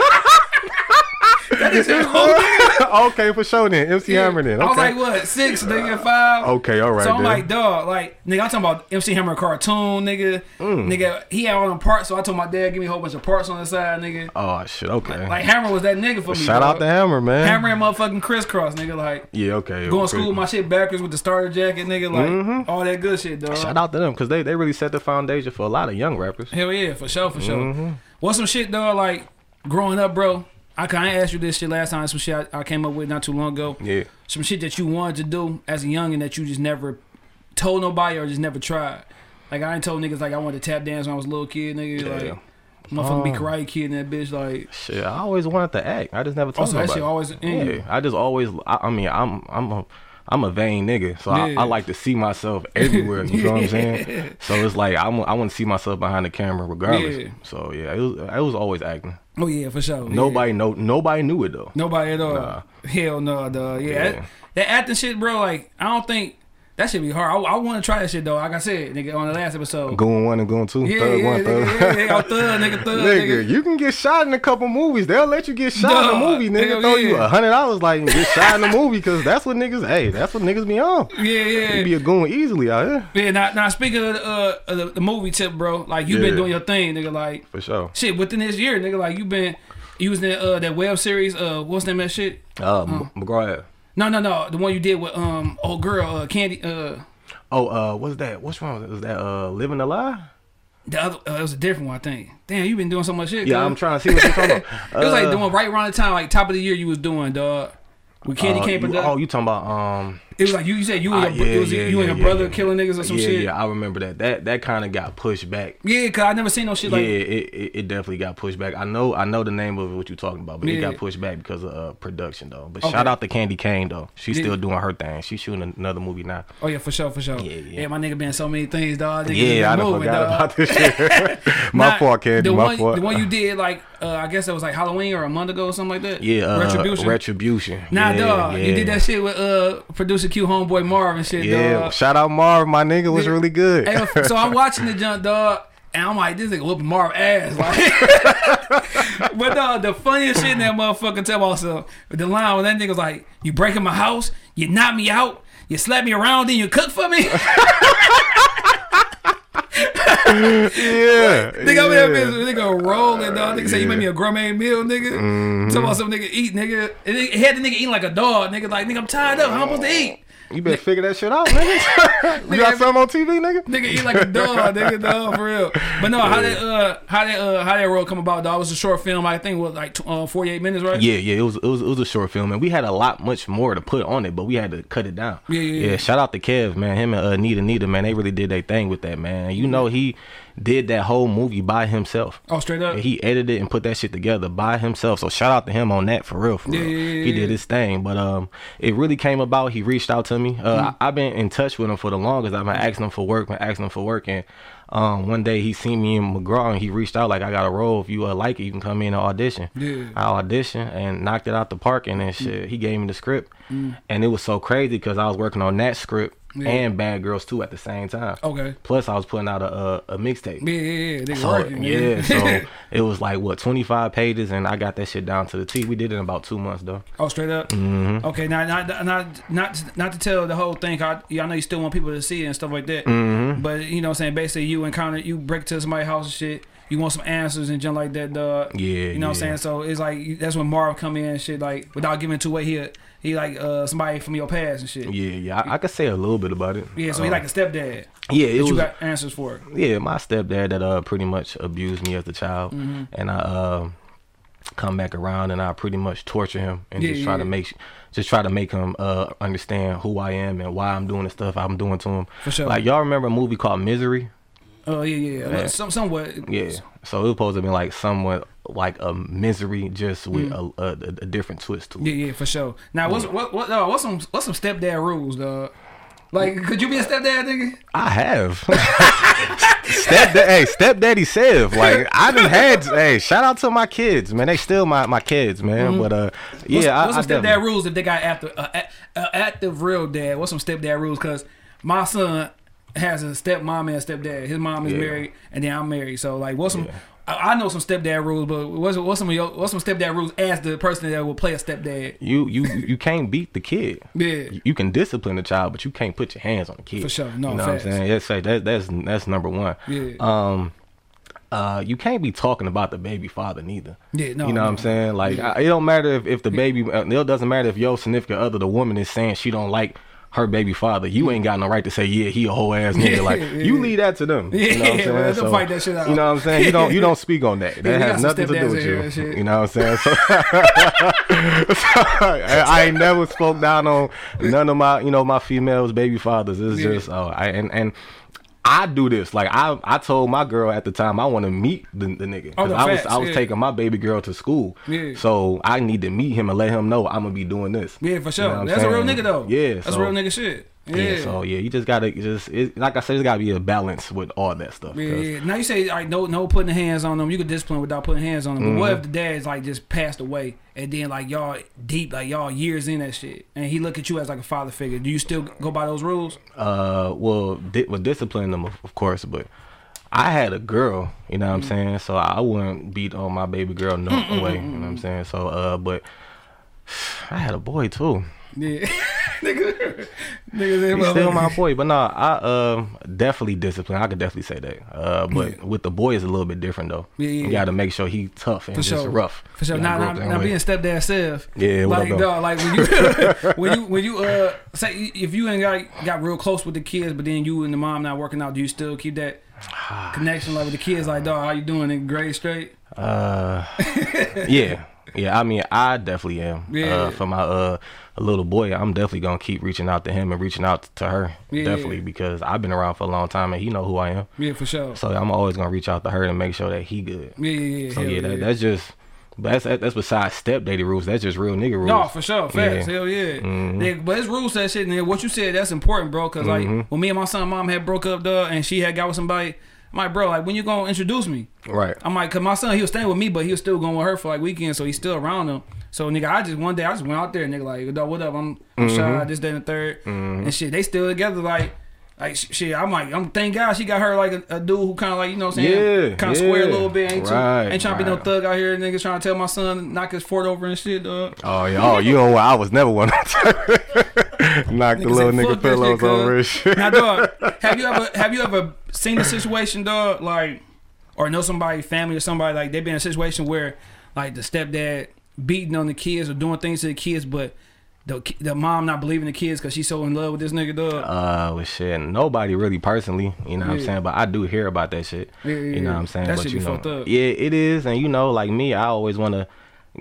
okay, for sure then. MC Hammer then. Okay. I was like, what, six, nigga, five? okay, all right. so I'm then. like, dog, like, nigga, I'm talking about MC Hammer cartoon, nigga. Mm. Nigga, he had all them parts, so I told my dad, give me a whole bunch of parts on the side, nigga. oh shit, okay. Like, Hammer was that nigga for me. Shout dog. out to Hammer, man. Hammer and motherfucking crisscross, nigga. Like, Yeah, okay. going to school with my shit backwards with the starter jacket, nigga. Like, all that good shit, dog. Mm-hmm. Shout out to them because they, they really set the foundation for a lot of young rappers. Hell yeah, for sure, for sure. Mm-hmm. What's some shit, dog, like, growing up, bro? I kind of asked you this shit last time. Some shit I, I came up with not too long ago. Yeah. some shit that you wanted to do as a youngin that you just never told nobody or just never tried. Like I ain't told niggas like I wanted to tap dance when I was a little kid, nigga. Yeah. Like motherfucker be Oh. karate kid and that bitch. Like Shit, I always wanted to act. I just never told also that nobody. shit always in yeah. I just always. I, I mean, I'm I'm a I'm a vain nigga, so I, Yeah. I like to see myself everywhere. You know what I'm saying? So it's like I'm, I want to see myself behind the camera regardless. Yeah. So yeah, it was it was always acting. Oh yeah, for sure. Yeah. Nobody know nobody knew it though. Nobody at all. Nah. Hell no, dog. Yeah, Yeah. That, that acting shit, bro. Like I don't think that should be hard. I, I want to try that shit though. Like I said, nigga, on the last episode. Going one and going two, yeah, third yeah, one, nigga, yeah, yeah, I'm thug, nigga, thug, Nigga, nigga. you can get shot in a couple movies. They'll let you get shot in a movie. Nigga, throw you a hundred dollars like and get shot in a movie because that's what niggas. Hey, that's what niggas be on. Yeah, yeah. You yeah. be a goon easily out here Yeah, now, now speaking of, the, uh, of the, the movie tip, bro, like you been Yeah. doing your thing, nigga. Like for sure. shit within this year, nigga. Like you've been using in uh, that web series. Uh, what's the name of that shit? Uh, M- McGraw. No, no, no. The one you did with um old girl, uh, Candy. Uh, Oh, uh, what's that? What's wrong? with? Was that uh, living a lie? the other uh, it was a different one, I think. Damn, you been doing so much shit. Yeah, cuz. I'm trying to see what you're talking about. It was like Uh, doing right around the time, like top of the year, you was doing dog. With Candy uh, Cane you- Oh, you talking about um, It was like you, you said you and Ah, your, yeah, was yeah, you and your yeah, brother yeah. killing niggas or some yeah, shit. yeah, I remember that. That that kind of got pushed back. Yeah, cause I never seen no shit like yeah, it, it, it definitely got pushed back. I know I know the name of it, what you're talking about, but Yeah. it got pushed back because of uh, production though. But Okay. shout out to Candy Kane though. She's Yeah. still doing her thing. She's shooting another movie now. Oh yeah, for sure, for sure. Yeah, yeah. my nigga been so many things, dog. Yeah, I moving, forgot dog. about this shit. my Nah, fault, Candy. The my one, fault. the one you did like, uh, I guess that was like Halloween or a month ago or something like that. yeah, uh, Retribution. Retribution. Nah, yeah, dog, you did that shit with uh producer Q homeboy Marv and shit, Yeah, dog. shout out Marv, my nigga was really good. Hey, so I'm watching the junk, dog, and I'm like, this nigga whooping Marv ass, like. but dog, the funniest shit in that motherfucker tell also the line when that nigga was like, "You break in my house, you knock me out, you slap me around, then you cook for me." yeah, Nigga, I'm yeah. bitch, nigga rolling, dog. Nigga say you made me a gourmet meal, nigga. Mm-hmm. Talking about some nigga eat, nigga. And he had the nigga eating like a dog, nigga. Like, nigga, I'm tired up. How am I supposed to eat? You better figure that shit out, nigga. you got something on TV, nigga? Nigga eat like a dog, nigga, dog, for real. But no, how that uh how that uh how that role come about, dog? It was a short film, I think was like uh, 48 minutes, right? Yeah, yeah, it was it was it was a short film, and we had a lot much more to put on it, but we had to cut it down. Yeah, yeah, yeah. shout out to Kev, man. Him and uh, Nita, Nita, man, they really did their thing with that, man. You know, he did that whole movie by himself. Oh, straight up. And he edited and put that shit together by himself. So shout out to him on that for real, for Yeah, real. yeah, yeah, he did his thing, but um, it really came about. He reached out to me. Uh, Mm. I, I've been in touch with him for the longest. I've been asking him for work, been asking him for work, and um, one day he seen me in McGraw and he reached out like, I got a role. If you uh, like it, you can come in and audition. Yeah. I auditioned and knocked it out the park and then shit. He gave me the script, and it was so crazy because I was working on that script Mm. Yeah. and Bad Girls too at the same time. Okay. Plus, I was putting out a a, a mixtape. Yeah, yeah, yeah. Nigga So, working, yeah, so it was like what 25 pages, and I got that shit down to the T. We did it in about two months though. Oh, straight up. Mm-hmm. Okay, now not not not not to tell the whole thing. I, I know you still want people to see it and stuff like that. Mm-hmm. But you know, what I'm saying basically, you encounter you break to somebody's house and shit. You want some answers and junk like that, dog. Yeah, You know what I'm saying? So it's like that's when Marv come in and shit. Like without giving too away, he he like uh somebody from your past and shit. Yeah, yeah, I, I could say a little bit about it. Yeah, so he Um, like a stepdad. yeah, it you got answers for. It. Yeah, my stepdad that uh pretty much abused me as a child, Mm-hmm. and I uh, come back around and I pretty much torture him and Yeah, just try yeah. to make just try to make him uh understand who I am and why I'm doing the stuff I'm doing to him. For sure. Like y'all remember a movie called Misery? Oh yeah, yeah, yeah. Yeah. Some somewhat. Yeah. So it was supposed to be like somewhat like a misery, just with Mm. a, a, a different twist to it. Yeah, yeah, for sure. Now, what's what what uh, what's some what's some stepdad rules, dog? Like, could you be a stepdad, nigga? I have. stepdad, hey, stepdaddy Sev. Like I done had. Hey, shout out to my kids, man. They still my, my kids, man. But uh, yeah, Mm-hmm. What's, I, what's I some stepdad rules if they got after uh, a- uh, active real dad? What's some stepdad rules? Because my son has a stepmom and a stepdad. His mom is Yeah. married, and then I'm married. So like, what's some? I, I know some stepdad rules, but what's what's some of your, what's some stepdad rules as the person that will play a stepdad? You you you can't beat the kid. Yeah. You can discipline the child, but you can't put your hands on the kid. For sure. No, you know facts. what I'm saying? That's like that, that's that's number one. Yeah. Um, uh, you can't be talking about the baby father neither. Yeah, no, You know what. I'm saying? Like, I, it don't matter if, if the baby. uh, It doesn't matter if your significant other, the woman, is saying she don't like her baby father. You ain't got no right to say, yeah, he a whole ass nigga. Like, Yeah, you yeah. leave that to them. you know what I'm Yeah, saying? them fight that shit out. You know what I'm saying? You don't you don't speak on that. That got has nothing to do with you. You know what I'm saying? So, I, I ain't never spoke down on none of my you know my females baby fathers. It's Yeah. just oh, I and and. I do this like I I told my girl at the time I want to meet the, the nigga Oh, because no, I was I was yeah. taking my baby girl to school Yeah. so I need to meet him and let him know I'm gonna be doing this Yeah, for sure. what I'm That's a real nigga though. yeah that's so, real nigga shit. Yeah. yeah. so yeah you just gotta just it, like I said there's gotta be a balance with all that stuff Yeah, yeah. Now you say like no, no putting hands on them. You could discipline without putting hands on them. But what Mm-hmm. if the dad's like just passed away and then like y'all deep, like y'all years in that shit, and he look at you as like a father figure? Do you still go by those rules? uh well di- well discipline them of, of course but I had a girl you know what I'm Mm. saying so I wouldn't beat on my baby girl no way you know what I'm saying so uh but I had a boy too Yeah, nigga, nigga, He's still my boy, but nah, I um definitely discipline. I could definitely say that. Uh, but Yeah. with the boy is a little bit different though. Yeah, yeah, You got to make sure he tough and For just sure. rough. For sure. Now, gotta now, grow up that now being stepdad self. Yeah, what like dog, like when you when you when you uh say if you ain't got got real close with the kids, but then you and the mom not working out, do you still keep that connection like with the kids? Like dog, how you doing? In grade straight? Uh, yeah, Yeah, I mean, I definitely am. Yeah. Uh, for my uh little boy, I'm definitely gonna keep reaching out to him and reaching out to her. Yeah. Definitely because I've been around for a long time and he know who I am. Yeah, for sure. So I'm always gonna reach out to her and make sure that he good. Yeah, yeah, yeah. So yeah, that, that's just but that's that's besides step daddy rules. That's just real nigga rules. No, for sure. Facts. Yeah. Hell yeah. Mhm. Nigga, but his rules that shit, nigga. What you said, that's important, bro. Cause like Mhm. when me and my son mom had broke up, dog, and she had got with somebody, I'm like, bro, like when you gonna introduce me? Right. I'm like, cause my son he was staying with me, but he was still going with her for like weekends, so he's still around them. So nigga, I just one day I just went out there, nigga, like, dog, what up? I'm, I'm Mm-hmm. shy, this, day and the 3rd and shit. They still together, like. Like sh- shit, I'm like, I'm thank God she got her like a, a dude who kind of like you know what I'm saying, Yeah, kind of square a little bit, ain't too, ain't trying to be no thug out here, niggas trying to tell my son knock his fort over and shit, dog. Oh yeah. Oh, you know what? I was never one. To knock the little nigga pillows shit, over cuz." shit. Now, dog, have you ever have you ever seen a situation, dog, like, or know somebody, family or somebody like they've been in a situation where, like, the stepdad beating on the kids or doing things to the kids, but the the mom not believing the kids because she's so in love with this nigga, dog. Uh, with shit. Nobody really personally, you know what I'm saying. But I do hear about that shit. Yeah, yeah, you know yeah. what I'm saying. That but shit you be know, fucked up. yeah, it is. And you know, like me, I always want to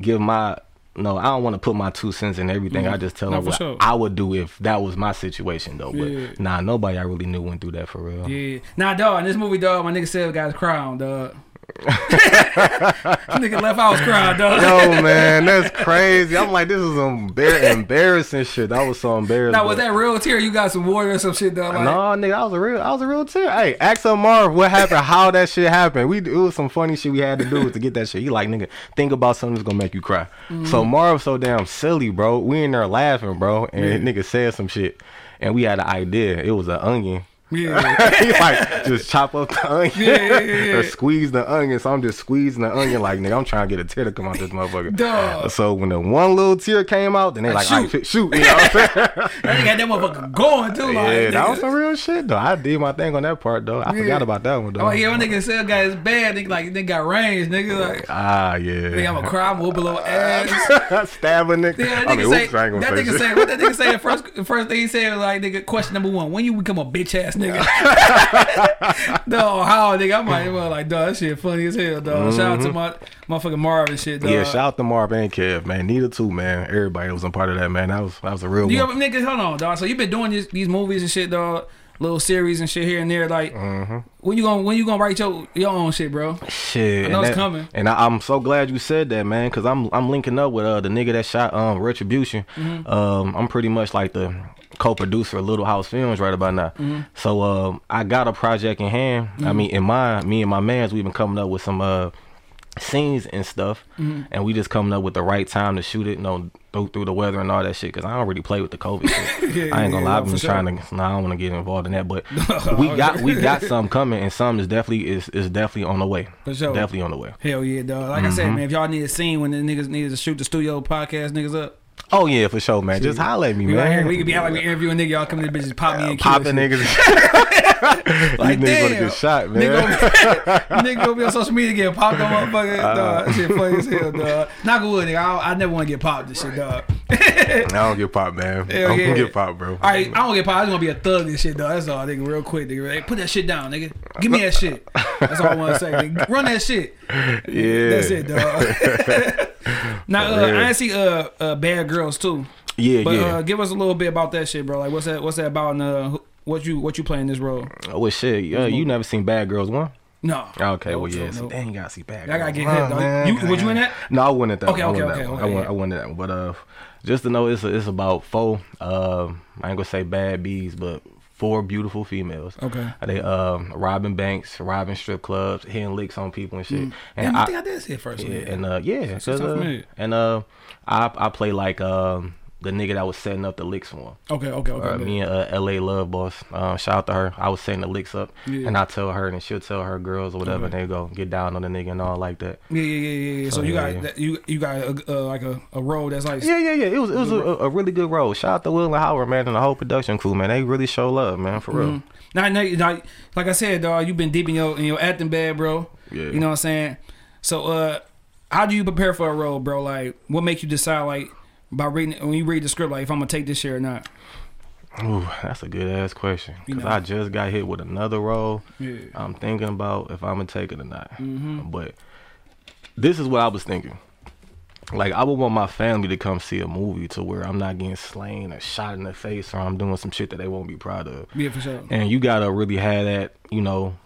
give my. No, I don't want to put my two cents in everything. I mm-hmm. just tell. No, them what sure. I would do if that was my situation, though. But Yeah. nah, nobody I really knew went through that for real. Yeah. Nah, dog, in this movie, dog, my nigga said got his crown, dog. nigga left out his crown, dog. Yo, man, that's crazy. I'm like, this is some embar- embarrassing shit. That was so embarrassing. Now, was that real tear? You got some water or some shit, dog? Like, no, nigga, I was a real, I was a real tear. Hey, ask Marv what happened, how that shit happened. We it was some funny shit we had to do to get that shit. He like, nigga, think about something that's gonna make you cry. Mm-hmm. So Marv so damn silly, bro. We in there laughing, bro, and nigga said some shit, and we had an idea. It was an onion. Yeah. he like just chop up the onion Yeah, yeah, yeah, or squeeze the onion. So I'm just squeezing the onion like nigga. I'm trying to get a tear to come out this motherfucker. Dog. So when the one little tear came out, then they like, shoot. right, shoot. You know what I'm saying? That nigga had that motherfucker going too. Like, yeah, that nigga. was some real shit though. I did my thing on that part though. I forgot about that one though. Oh yeah, my nigga said got his bad. Nigga like nigga got range. Nigga like Ah yeah. nigga I'm a cry, whoop a little ass. Stab a nigga. Yeah, that I nigga mean, say oops, that nigga say say what that nigga say. The first first thing he said was like nigga question number one: When you become a bitch ass nigga? no, how nigga? I'm like, well, like dog, that shit funny as hell, dog. Shout out to my motherfucking Marv and shit, dog. Mm-hmm. Yeah, shout out to Marv and Kev, man. Neither too, man. Everybody was a part of that, man. That was that was a real You one. ever nigga? Hold on, dog. So you've been doing these, these movies and shit, dog. Little series and shit here and there. Like, Mm-hmm. when you gonna when you gonna write your your own shit, bro? Shit, I know and it's that- coming. And I, I'm so glad you said that, man, because I'm I'm linking up with uh the nigga that shot um Retribution. Mm-hmm. Um, I'm pretty much like the co-producer of Little House Films right about now. Mm-hmm. So um, I got a project in hand. I mean, in my me and my man's we've been coming up with some uh scenes and stuff, Mm-hmm. and we just coming up with the right time to shoot it. You know, through, through the weather and all that shit. Because I don't really play with the COVID shit. Yeah, I ain't gonna yeah, lie, I've for been sure. trying to. Nah, I don't want to get involved in that, but we got we got some coming, and some is definitely is is definitely on the way. For sure. Definitely on the way. Hell yeah, dog. Like I Mm-hmm. said, man, if y'all need a scene when the niggas needed to shoot the studio podcast niggas up, Oh yeah, for sure, man. Just holler at me, we out here, man. we could be out like we interviewing nigga, y'all come to the bitches, pop me and kill popping shit. Like, These niggas gonna damn. get shot, man. Nigga gonna, nigga gonna be on social media getting popped on motherfucker. Uh-huh. dog, that shit funny as hell, dog. Knock on wood, nigga. I, I never want to get popped this shit, dog. I don't get popped, man. Hell I don't yeah. get popped, bro. All right, I don't get popped. I just want to be a thug and shit, dog. That's all, nigga. Real quick, nigga. Hey, put that shit down, nigga. Give me that shit. That's all I want to say. Nigga. Run that shit. Yeah. That's it, dog. now, uh. I see uh, uh, bad girls too. Yeah, But yeah. uh, give us a little bit about that shit, bro. Like, what's that? What's that about? And uh, what you what you playing this role? oh well, shit. Yeah, you never seen Bad Girls One? No. Okay, No, well yeah. no, See, dang, you gotta see Bad Girls. I gotta get hit, man. You- was you in that? No, I wasn't at that. Okay, one. I okay, wasn't okay, that one. okay, I went. I at that one. But uh, just to know, it's a, it's about four. Um, I ain't gonna say bad bees, but four beautiful females. Okay. They um robbing banks, robbing strip clubs, hitting licks on people and shit. And And I, I, think I did see it first. yeah, and uh, yeah, sound uh, and uh, I I play like um the nigga that was setting up the licks for him. okay, okay, okay. Uh, me and uh, LA Love Boss, uh, shout out to her. I was setting the licks up, Yeah. and I tell her, and she'll tell her girls or whatever, and they go get down on the nigga and all like that. Yeah, yeah, yeah, yeah, yeah. So So, you yeah, got yeah. that, you you got a, uh, like a, a role that's like Yeah, yeah, yeah. It was it was a, a really good role. Shout out to Will and Howard, man, and the whole production crew, man. They really show love, man, for real. Mhm. Now, now, now, like I said, dog, you've been deep in your in your acting bag, bro. Yeah. You know what I'm saying? So, uh, how do you prepare for a role, bro? Like, what makes you decide, like, by reading when you read the script, like, if I'm gonna take this shit or not? Ooh, that's a good ass question. You Cause know. I just got hit with another role. Yeah. I'm thinking about if I'm gonna take it or not. Mm-hmm. But this is what I was thinking. like I would want my family to come see a movie to where I'm not getting slain or shot in the face or I'm doing some shit that they won't be proud of. Yeah, for sure. And you gotta really have that, you know,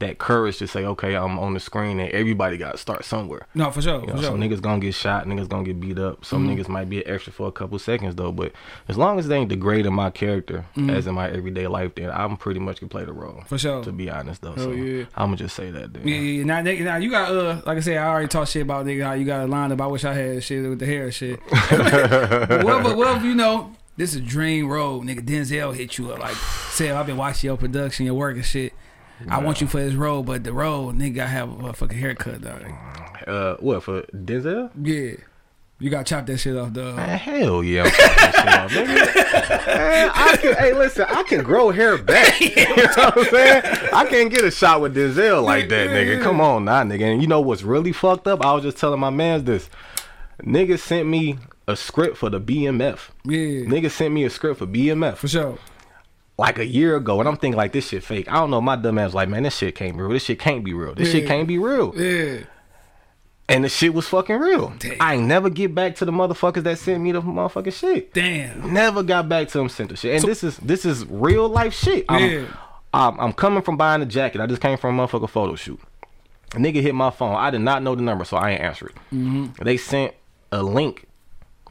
that courage to say, okay, I'm on the screen and everybody gotta start somewhere. No, for sure. You For know, sure. some niggas gonna get shot, niggas gonna get beat up. Some Mm-hmm. niggas might be an extra for a couple seconds though. But as long as they ain't degrading my character as in my everyday life, then I'm pretty much can play the role. Mm-hmm. For sure. To be honest though. Hell so yeah. I'ma just say that then. Yeah, yeah. Now, now you got uh, like I said, I already talked shit about nigga how you got a line up. I wish I had shit with the hair and shit. but what, but what if you know this is dream role, nigga? Denzel hit you up like, say I've been watching your production, your work and shit. I want you for this role, but the role nigga gotta have a fucking haircut, dog. Uh what for Denzel? Yeah, you gotta chop that shit off, dog. Man, hell yeah, I'm that shit off. Man, I can, hey, listen, I can grow hair back. you know what I'm saying? I can't get a shot with Denzel like that, nigga. Come on, nah, nigga. And you know what's really fucked up? I was just telling my mans this. Nigga sent me a script for the BMF. Yeah, Nigga sent me a script for BMF for sure. Like a year ago, and I'm thinking like this shit fake. I don't know. My dumb ass was like, man, this shit can't be real. This shit can't be real. This shit can't be real. Yeah, And the shit was fucking real. Damn. I ain't never get back to the motherfuckers that sent me the motherfucking shit. damn. Never got back to them sent the shit. And this is this is real life shit. I'm, Yeah. I'm, I'm coming from buying a jacket. I just came from a motherfucking photo shoot. A nigga hit my phone. I did not know the number, so I ain't answer it. Mm-hmm. They sent a link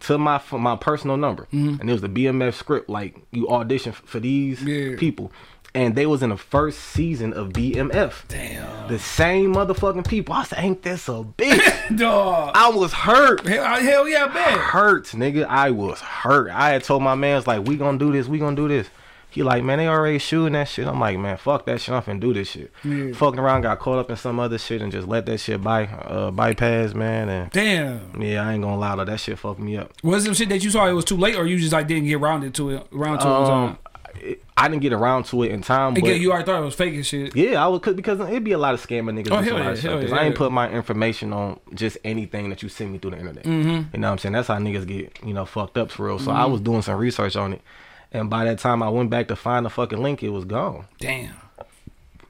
to my my personal number, Mm-hmm. and it was the BMF script. Like you audition for these Yeah. people, and they was in the first season of BMF. Damn, The same motherfucking people. I said, ain't this a bitch? dog. I was hurt Hell, hell yeah, man. hurt, nigga. I was hurt. I had told my man's like, we gonna do this, we gonna do this. He like, man, they already shooting that shit. I'm like, man, fuck that shit. I'm finna do this shit. Yeah. Fucking around, got caught up in some other shit and just let that shit by uh bypass, man. And Damn. yeah, I ain't gonna lie to that shit fucked me up. Was it some shit that you saw it was too late, or you just like didn't get rounded to it, around to it? Um, it- I didn't get around to it in time, but Again, you already thought it was fake and shit. yeah, I would cause, because it'd be a lot of scamming niggas. Oh, hell yeah, hell yeah, I ain't yeah. put my information on just anything that you send me through the internet. Mm-hmm. You know what I'm saying? That's how niggas get you know fucked up for real. So I was doing some research on it, and by that time I went back to find the fucking link, it was gone. Damn.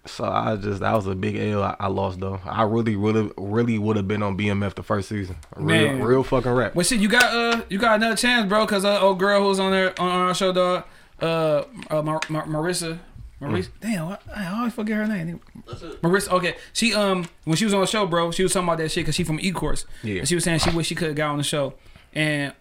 So I just that was a big L I, I lost though. I really, really, really would have been on BMF the first season. Real, Man. real fucking rap. Well, shit, you got uh, you got another chance, bro. Cause uh, old girl who's on there on our show, dog. Uh, uh Mar- Mar- Marissa. Marissa, damn, I, I always forget her name. Marissa, okay. She um when she was on the show, bro, she was talking about that shit because she from E Course. Yeah. And she was saying she wish she could have got on the show. And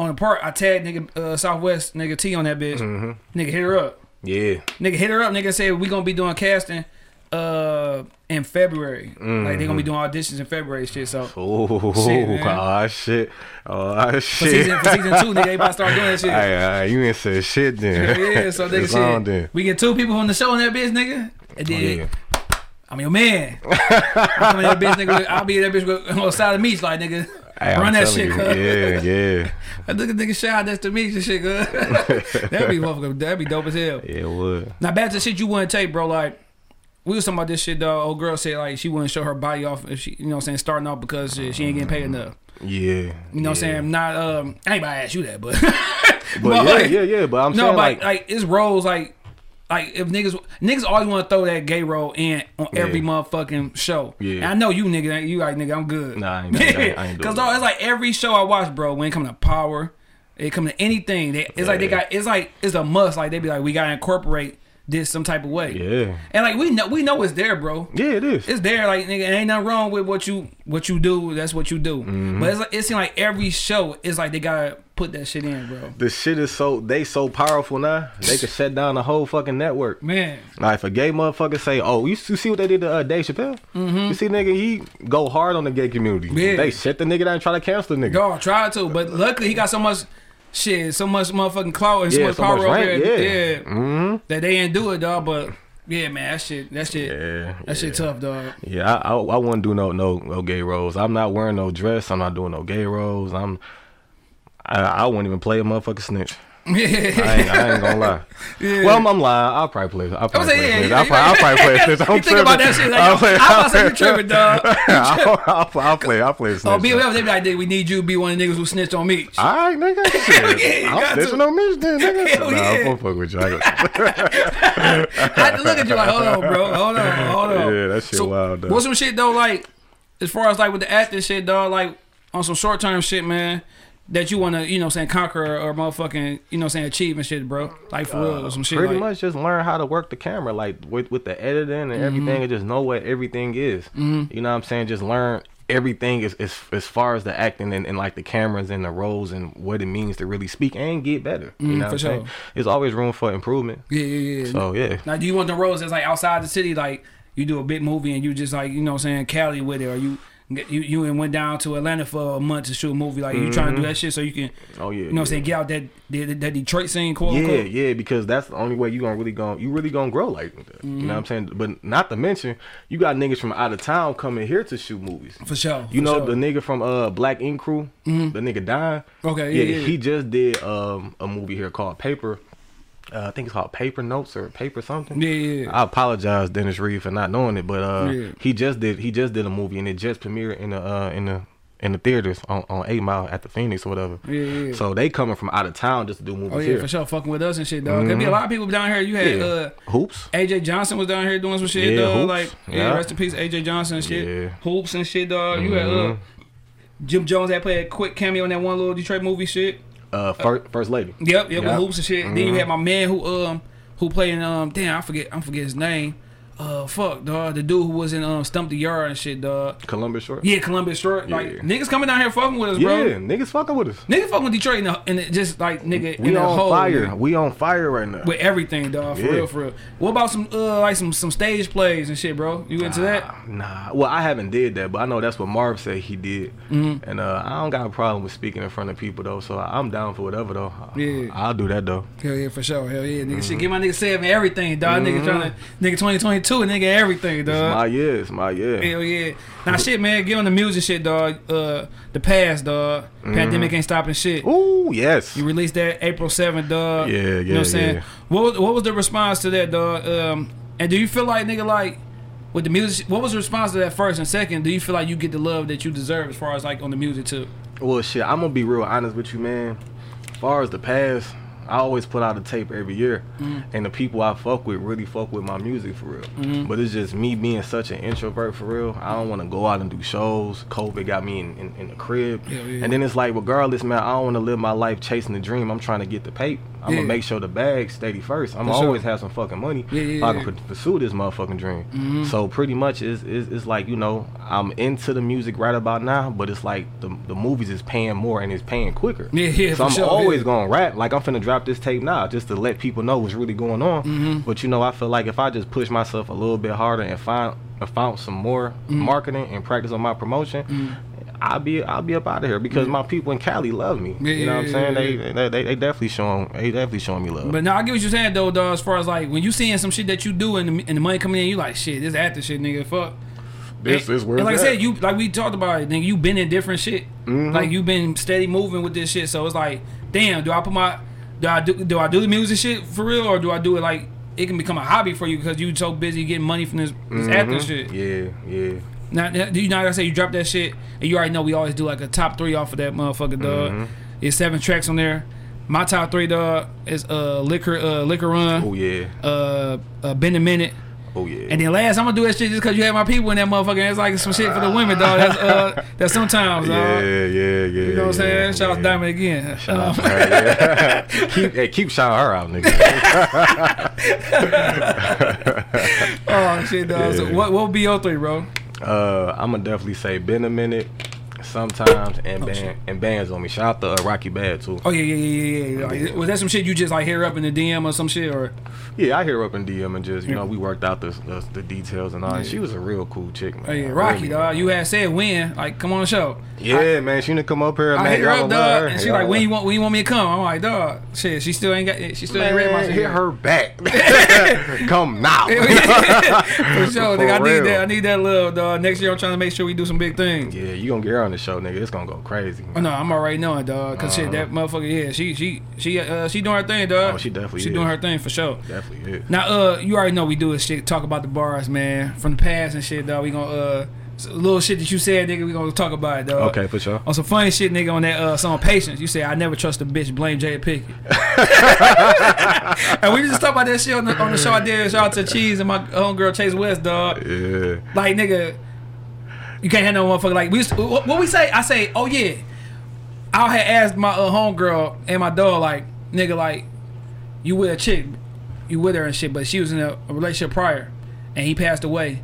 on the part, I tagged nigga uh, Southwest nigga T on that bitch. Mm-hmm. Nigga hit her up. Yeah, Nigga hit her up. Nigga said we gonna be doing casting uh in February. Like they gonna be doing auditions in February, shit. So Oh, Shit, man. oh shit. Oh for shit. season for season two, nigga, everybody start doing that shit. Hey, hey, you ain't said shit then. Yeah, so nigga shit. then. We get two people on the show on that bitch, nigga. And then Oh, yeah. I'm your man. I'm that bitch, nigga. I'll be that bitch with- on the side of the beach, like nigga. Hey, I'm run that shit. Yeah, yeah. I look at nigga shot that's the and shit, cuz. that'd be motherfucker. That'd be dope as hell. Yeah, it would. Now back to the shit you wouldn't take, bro. Like we was talking about this shit, though. Old girl said like she wouldn't show her body off if she, you know, what I'm saying starting off because shit, she ain't getting paid enough. Yeah. You know what I'm saying? Not um, I ain't about to ask you that, but But yeah, like- yeah, yeah. But I'm no, saying but like, like, it's roles like like if niggas niggas always want to throw that gay role in on every Yeah. motherfucking show. Yeah. And I know you nigga, you like nigga, I'm good. Nah, I ain't- I ain't- I ain't doing Cause dog, it's like every show I watch, bro. When it come to power, it come to anything. They, it's like they got it's like it's a must. Like they be like we gotta incorporate this some type of way. yeah, And like we know we know it's there, bro. yeah, it is. It's there, like nigga, ain't nothing wrong with what you what you do. That's what you do. Mm-hmm. But it's like it seems like every show is like they gotta put that shit in, bro. the shit is so they so powerful now. They could shut down the whole fucking network. Man, Like if a gay motherfucker say, "Oh, you, see what they did to uh, Dave Chappelle? You see, nigga, he go hard on the gay community. Mm-hmm. They shut the nigga down and try to cancel the nigga. dog tried to, but luckily he got so much shit, so much motherfucking clout and so Yeah, much so power much over rank, there. yeah. Yeah, Mm-hmm. that they ain't do it, dog. But yeah, man, that shit, that shit, Yeah, that shit tough, dog. Yeah, I, I I wouldn't do no no no gay roles. I'm not wearing no dress. I'm not doing no gay roles. I'm I, I wouldn't even play a motherfucking snitch. I ain't, I ain't gonna lie. Yeah. Well, I'm, I'm lying. I'll probably play. I'll probably play. yeah, yeah, I'll, probably, I'll probably play. snitch. I'm you think about that shit like, I'll play, I'm about to say you tripping, dog. I'll, I'll, I'll play. I'll play. a oh, snitch. Oh, BLM, they be like, we need you to be one of the niggas who snitched on me. All right, nigga. Shit. yeah, I'm got to. on Mitch then, nigga. Hell nah, yeah. I'm gonna fuck with you. I had to look at you like, hold on, bro, hold on, hold on. Yeah, that shit wild, though. What's some shit though, like as far as like with the acting shit, dog? Like, on some short term shit, man. That you want to, you know, saying conquer or, motherfucking, you know, saying achieve and shit, bro. Like for real, or some shit. Pretty like, much just learn how to work the camera, like with with the editing and everything, Mm-hmm. and just know what everything is. You know what I'm saying? Just learn everything as as, as far as the acting and, and like the cameras and the roles and what it means to really speak and get better. You Mm, know for what I'm saying? sure. There's always room for improvement. Yeah, yeah, yeah. So yeah. Now, do you want the roles that's like outside the city, like you do a big movie and you just like you know what I'm saying Cali with it, or you you you and went down to Atlanta for a month to shoot a movie, like you trying to do that shit so you can Oh yeah. you know what I'm saying get out that that, that Detroit scene, quote Yeah, unquote. yeah, because that's the only way you gonna really gonna you really gonna grow like that. You Mm-hmm. know what I'm saying? But not to mention, you got niggas from out of town coming here to shoot movies. For sure. You for know sure. Mm-hmm. the nigga from uh Black Ink Crew, the nigga dying. Okay, yeah, yeah. he just did um a movie here called Paper. Uh, I think it's called Paper Notes or Paper something. Yeah, yeah, yeah. I apologize, Dennis Reed, for not knowing it, but uh, Yeah. he just did he just did a movie and it just premiered in the uh in the in the theaters on, on Eight Mile at the Phoenix or whatever. Yeah, yeah. So they coming from out of town just to do movies Oh yeah, here. for sure, fucking with us and shit, dog. There be a lot of people down here. You had Yeah. uh, Hoops. AJ Johnson was down here doing some shit, Yeah, dog. Hoops. Like, yeah, rest in peace, AJ Johnson and shit. Yeah. Mm-hmm. Hoops and shit, dog. You had uh, Jim Jones that played a quick cameo in that one little Detroit movie shit. Uh, first, first lady. Yep, yep, with hoops and shit. Then you had my man who um who played in um damn I forget I forget his name uh, fuck, dog. The dude who was in um, Stomp the Yard and shit, dog. Columbus Short. Yeah, Columbus Short. Yeah. Like niggas coming down here fucking with us, bro. Yeah, niggas fucking with us. Niggas fucking with Detroit and just like nigga. We in on hole, fire. Man. We on fire right now. With everything, dog. For yeah. real, for real. What about some uh, like some some stage plays and shit, bro? You into nah, that? Ah, nah. Well, I haven't did that, but I know that's what Marv said he did. Mm-hmm. And uh, I don't got a problem with speaking in front of people though, so I'm down for whatever though. Yeah. I'll do that though. Hell yeah, for sure. Hell yeah, nigga. Mm-hmm. Shit, get my nigga saving everything, dog. Mm-hmm. Nigga trying to nigga 2022 too, nigga. Everything, dog. It's my year. It's my year. Hell yeah. Now shit, man. Get on the music, shit, dog. Uh, the past, dog. Mm-hmm. Pandemic ain't stopping shit. Ooh, yes. You released that April seventh, dog. Yeah, yeah. You know what I'm saying? Yeah. What was, What was the response to that, dog? Um, and do you feel like, nigga, like? With the music, what was the response to that first and second? Do you feel like you get the love that you deserve as far as like on the music too? Well, shit, I'm gonna be real honest with you, man. As far as the past, I always put out a tape every year, Mm-hmm. and the people I fuck with really fuck with my music for real. Mm-hmm. But it's just me being such an introvert for real. I don't want to go out and do shows. COVID got me in, in, in the crib, Yeah, yeah. and then it's like, regardless, man, I don't want to live my life chasing the dream. I'm trying to get the paper. I'm Yeah. gonna make sure the bag's steady first. I'm For sure. always have some fucking money. Yeah, yeah, I can pursue this motherfucking dream. Mm-hmm. So pretty much is is it's like you know I'm into the music right about now, but it's like the the movies is paying more and it's paying quicker. Yeah, yeah, So I'm sure, always yeah. gonna rap. Like I'm finna drop this tape now just to let people know what's really going on. Mm-hmm. But you know I feel like if I just push myself a little bit harder and find and found some more Mm-hmm. marketing and practice on my promotion. I'll be I'll be up out of here because my people in Cali love me. Yeah, you know what I'm yeah, saying? yeah, They, they they definitely showing they definitely showing me love. But now I get what you're saying though, dog. As far as like when you seeing some shit that you do and the, and the money coming in, you like shit. This after shit, nigga. Fuck. this And- is where and like it's I said, you like we talked about it, nigga. You been in different shit. Mm-hmm. Like you been steady moving with this shit. So it's like, damn, do I put my do I do do I do the music shit for real or do I do it like it can become a hobby for you because you so busy getting money from this, this acting shit. Mm-hmm. Yeah, yeah. Now, you know? Like I say, you drop that shit, and you already know we always do like a top three off of that motherfucker, dog. Mm-hmm. It's seven tracks on there. My top three, dog, is uh liquor, uh liquor run, Oh yeah. uh, uh bend a minute. Oh yeah. And then last, I'm gonna do that shit just cause you had my people in that motherfucker. It's like some shit for the women, dog. That's uh, that's sometimes, dog. yeah, yeah, yeah. You know what I'm saying? Shout out to Diamond again. Shout Um, out to her, yeah. keep hey, keep shouting her out, nigga. oh shit, dog. So what what would be your three, bro? Uh, I'm gonna definitely say been a minute, sometimes, and Oh, band shit. and bands on me. Shout out to uh, Rocky Bad too. Oh yeah, yeah, yeah, yeah. yeah. Like, was that some shit you just like hear up in the DM or some shit or? Yeah, I hear up in DM and just you know we worked out the the, the details and all. And Yeah. she was a real cool chick, man. Oh yeah, Really. Rocky, dog. You had said when, like, come on the show. Yeah, man, she didn't come up here. I man, hit her up, dog, her. and she Y'all like, when you want, when you want me to come? I'm like, dog, shit, she still ain't got, she still ain't read my shit. hit her back. Come now. For sure, nigga. I need that. I need that love, dog. Next year, I'm trying to make sure we do some big things. Yeah, you gonna get her on the show, nigga. It's gonna go crazy. Oh, no, I'm already knowing, dog. Cause shit, that motherfucker, yeah, she, she, she, uh, she doing her thing, dog. Uh-huh. Oh, she definitely she is. doing her thing for sure. Definitely is. Now, uh, you already know we do this shit. Talk about the bars, man, from the past and shit, dog. We gonna uh, little shit that you said, nigga. We gonna talk about it, dog. Okay, for sure. On some funny shit, nigga, on that uh, song "Patience," you say, "I never trust a bitch." Blame Jada Pickett. and we just talk about that shit on the, on the show I did. Shout out to Cheese and my homegirl Chase West, dog. Yeah. Like, nigga, You can't have no motherfucker like we. Used to, what, we say? I say, oh yeah. I had asked my uh, homegirl and my dog like, nigga, like, you with a chick, you with her and shit, but she was in a, a relationship prior, and he passed away.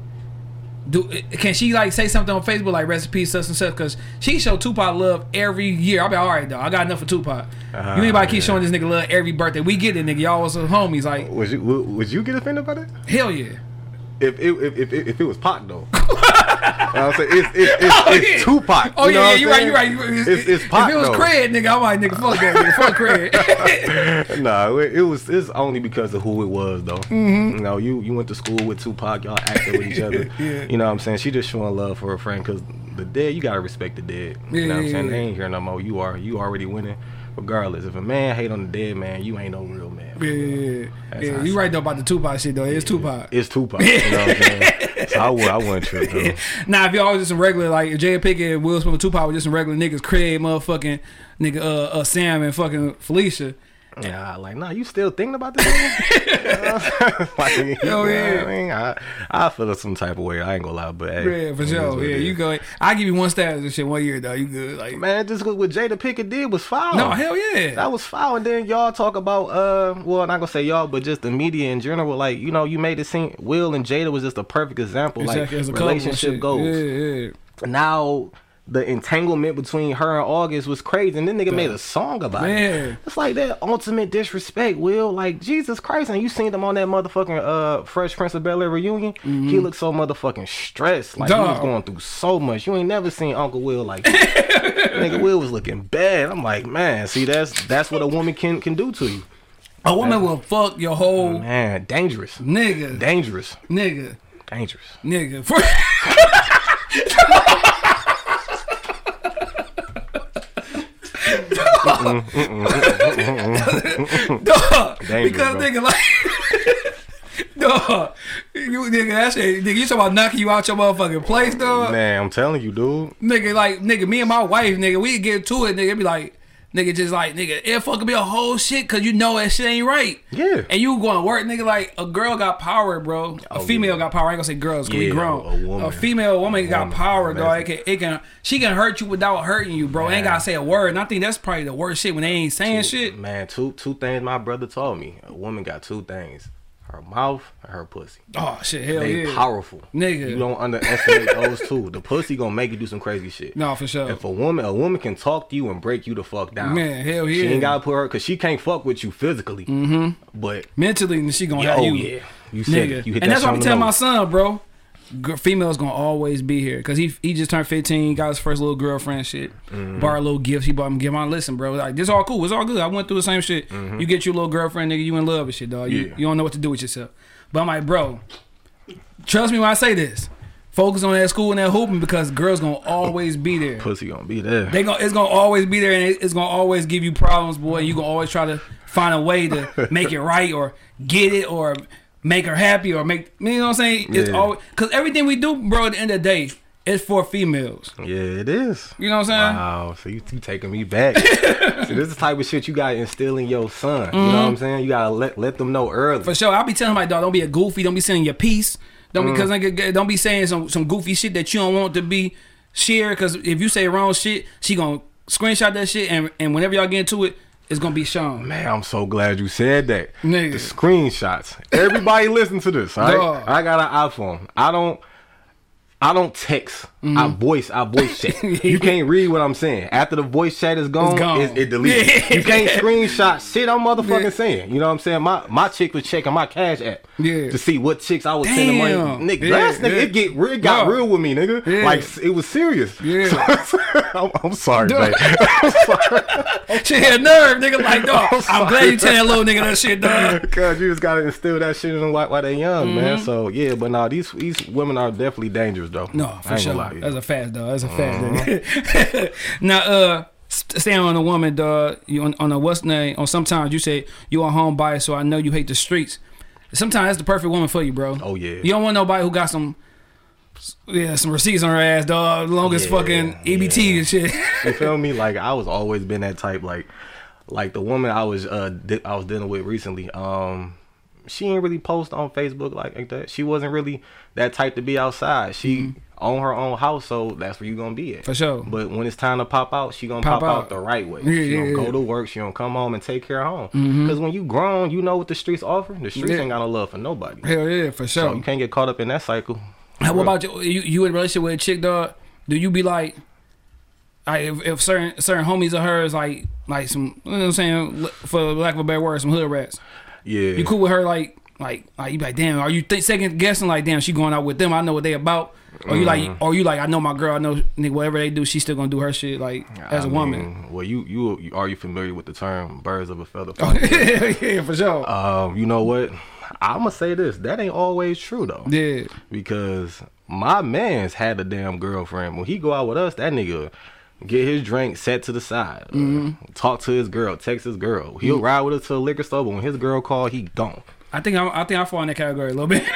Do can she like say something on Facebook like recipes such and such? Because she show Tupac love every year. I'll be all right, though. I got enough for Tupac. Uh, you anybody keep showing this nigga love every birthday? We get it, nigga. Y'all was homies. Like Would you would, would you get offended by that? hell yeah. If it if if, if, if it was Pac though. You know what I'm saying it's it's, it's, Oh, it's yeah. Tupac. Oh you know yeah, what you I'm right, saying? you right, right. It's, it's Pac if it was though. cred, nigga, I'm like, nigga, fuck that, nigga, fuck cred. no, it, it was it's only because of who it was though. Mm-hmm. You know, you you went to school with Tupac, y'all acted with each other. Yeah. You know what I'm saying? She just showing love for her friend because the dead, you gotta respect the dead. You know what I'm saying? yeah, They ain't here no more. You are you already winning. Regardless, if a man hate on the dead man, you ain't no real man. Yeah, yeah, yeah. Yeah you right though about the Tupac shit though. It's Tupac. It's Tupac. You know what I'm saying? So I would I wouldn't trip though. Now, if y'all was just some regular, like if Jada Pickett and Will Smith and Tupac were just some regular niggas, Craig, motherfucking nigga, uh, uh, Sam and fucking Felicia. Yeah, like, nah, you still thinking about this? nigga? like, you know yeah. I mean, I, I feel some type of way. I ain't gonna lie, but hey, Yeah, for sure. Yeah, you go. I give you one status and shit one year though. You good? Like, Man, just what, what Jada Pickett did was foul. no, hell yeah. That was foul. And then y'all talk about, uh, well, I'm not gonna say y'all, but just the media in general. Like, you know, you made it seem Will and Jada was just a perfect example. Exactly, like, relationship goals. Yeah, yeah. Now, the entanglement between her and August was crazy. And then nigga made a song about it. Man. It's like that ultimate disrespect, Will. Like, Jesus Christ. And you seen them on that motherfucking uh, Fresh Prince of Bel Air reunion? He looked so motherfucking stressed. Like, he was Mm-hmm. Going through so much. You ain't never seen Uncle Will like that. nigga Will was looking bad. I'm like, man, see, that's that's what a woman can can do to you. A woman will fuck your whole Man, dangerous. nigga, Dangerous. nigga, Dangerous. nigga. Dog, because bro. nigga like, dog, you nigga, that shit, nigga, you talking about knocking you out your motherfucking place, dog. Man, I'm telling you, dude. Nigga, like, nigga, me and my wife, nigga, we get to it, nigga, it be like, nigga, just like, nigga, it fucking be a whole shit, cause you know that shit ain't right. Yeah. And you going to work, nigga, like, a girl got power, bro. A Oh, female yeah. got power. I ain't gonna say girls, cause we Yeah, grown. a woman. a female woman A got woman. power, dog. It can, it can, she can hurt you without hurting you, bro. Ain't gotta say a word. And I think that's probably the worst shit when they ain't saying shit. Man, two two things my brother told me. A woman got two things: her mouth and her pussy. Oh, shit, hell yeah. They yeah. powerful, Nigga. You don't underestimate those two. The pussy gonna make you do some crazy shit. No, for sure. If a woman, a woman can talk to you and break you the fuck down. Man, hell yeah. She ain't gotta put her because she can't fuck with you physically. Mm-hmm. But Mentally, she gonna yeah, have oh you. yeah, you said nigga. it. You hit and that that's why I'm telling my son, bro. Females gonna always be here because he he just turned 15, got his first little girlfriend shit, Mm-hmm. borrowed little gifts. He bought him. Give my listen, bro. Like this all cool. It's all good. I went through the same shit. You get your little girlfriend, nigga. You in love with shit, dog. You, Mm-hmm. Yeah. you don't know what to do with yourself. But I'm like, bro, trust me when I say this. Focus on that school and that hooping because girls gonna always be there. Pussy gonna be there. They gonna it's gonna always be there, and it- it's gonna always give you problems, boy. You gonna always try to find a way to make it right or get it or make her happy or make me you know what I'm saying. It's Yeah. always because everything we do, bro. At the end of the day, it's for females. yeah, it is. You know what I'm saying? Wow, so you, you taking me back. See, this is the type of shit you gotta instill in your son. You know what I'm saying? You gotta let let them know early. Mm-hmm. For sure. I'll be telling my dog, don't be a goofy. Don't be saying your piece. Don't because nigga, don't be saying some some goofy shit that you don't want to be shared. Because if you say wrong shit, she gonna screenshot that shit, and and whenever y'all get into it, it's gonna be shown. Man, I'm so glad you said that. Nigga. The screenshots. Everybody listen to this, all right? I got an iPhone. I don't I don't text. Mm-hmm. I voice. I voice chat. you can't read what I'm saying. After the voice chat is gone, It's gone. It, it deletes. Yeah. You can't screenshot shit I'm motherfucking Yeah. saying. You know what I'm saying? My my chick was checking my cash app Yeah. to see what chicks I was sending money. Damn. Nigga, Yeah, last nigga, it get real, it got real with me, nigga. Like it was serious. Yeah. I'm, I'm sorry, Dog. babe. She had nerve, nigga. Like, dog, I'm glad you tell that little nigga that shit, dog. Cause you just gotta instill that shit in them while, while they young, Mm-hmm. man. So yeah, but nah, these these women are definitely dangerous though. No, for sure. gonna lie to. That's a fact, dog. That's a fact. nigga. now, uh, st- staying on a woman, dog. You on, on a what's name? On sometimes you say you a home buyer, so I know you hate the streets. Sometimes that's the perfect woman for you, bro. Oh, yeah. You don't want nobody who got some. Yeah, some receipts on her ass, dog. Longest Yeah, fucking EBT and shit. you feel me? Like I was always been that type. Like, like the woman I was uh di- I was dealing with recently. Um, she ain't really post on Facebook like, like that. She wasn't really that type to be outside. She own her own house, so that's where you gonna be at. Mm-hmm. For sure. But when it's time to pop out, she gonna Pop pop, out. out. the right way. Yeah, she yeah, don't yeah. Mm-hmm. go to work. She don't come home and take care of home. Because when you grown, you know what the streets offer. The streets Yeah. ain't got no love for nobody. Hell yeah, for So sure. you can't get caught up in that cycle. How, what about you? You, you in a relationship with a chick, dog? Do you be like, like if, if certain certain homies of hers, like like some, you know what I'm saying, for lack of a better word, some hood rats. Yeah. You cool with her, like like like you be like, damn, are you th- second guessing like, damn, she going out with them? I know what they about. Or you like, Mm-hmm. or you like, I know my girl. I know nigga, whatever they do, she's still gonna do her shit like as a I woman. mean, well, you, you you are you familiar with the term "birds of a feather"? yeah, for sure. um, you know what? I'm gonna say this. That ain't always true though. yeah, because my man's had a damn girlfriend. When he go out with us, that nigga get his drink set to the side, uh, Mm-hmm. talk to his girl, text his girl. He'll ride with us to a liquor store, but when his girl call, he gone. I think I'm, I think I fall in that category a little bit.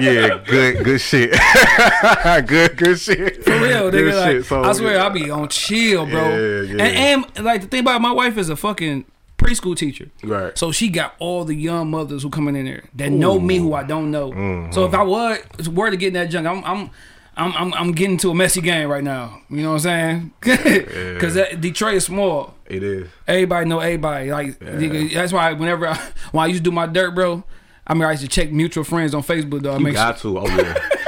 Yeah, good, good shit. good, good shit. For real, Good nigga. Like, shit. So, I swear, I be on chill, bro. Yeah, yeah. And, and like the thing about it, my wife is a fucking preschool teacher. Right. So she got all the young mothers who coming in there that know me who I don't know. Mm-hmm. So if I was were to get in that junk, I'm I'm I'm I'm, I'm getting to a messy game right now. You know what I'm saying? Because Detroit is small. It is. Everybody know everybody. Like nigga, that's why whenever I, when I used to do my dirt, bro. I mean, I used to check mutual friends on Facebook, though. I You make sure, got to. Oh yeah.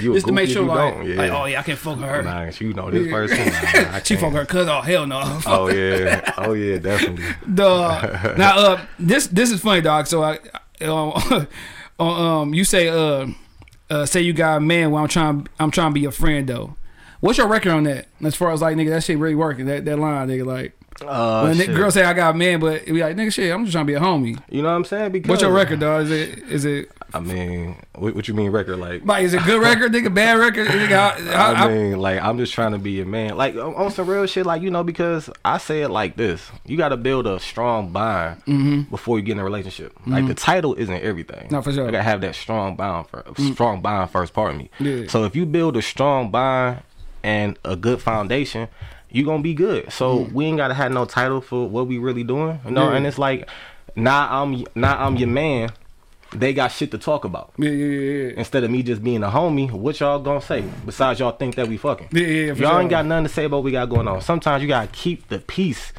You just to make sure, like. Yeah. like, oh yeah, I can't fuck her. Nah, you know this person. Nah, I She fuck her cousin. Oh hell no. Oh yeah. Oh yeah. Definitely. Dog. now, uh, this this is funny, dog. So I, um, um, you say, uh, uh, say you got a man. Well, I'm trying, I'm trying to be your friend though. What's your record on that? As far as like, nigga, that shit really working. That that line, nigga, like. Uh, when shit. girl say I got a man, but it be like nigga, shit, I'm just trying to be a homie. You know what I'm saying? Because What's your record, dog? Is it is it I mean, what, what you mean record? Like, like is it good record, nigga? Bad record, nigga? I, I, I mean, like I'm just trying to be a man, like on some real shit, like you know, because I say it like this: you got to build a strong bond before you get in a relationship. Like the title isn't everything. Mm-hmm. No, for sure. I gotta have that strong bond, for, strong bond first. Pardon me. Yeah. So if you build a strong bond and a good foundation, you gonna be good. So we ain't gotta have no title for what we really doing, you know. Mm. Yeah. And it's like, now I'm now I'm your man. They got shit to talk about yeah, yeah, yeah, instead of me just being a homie, what y'all gonna say? Besides y'all think that we fucking. Yeah, yeah, y'all sure. ain't got nothing to say about what we got going on. Sometimes you gotta keep the peace.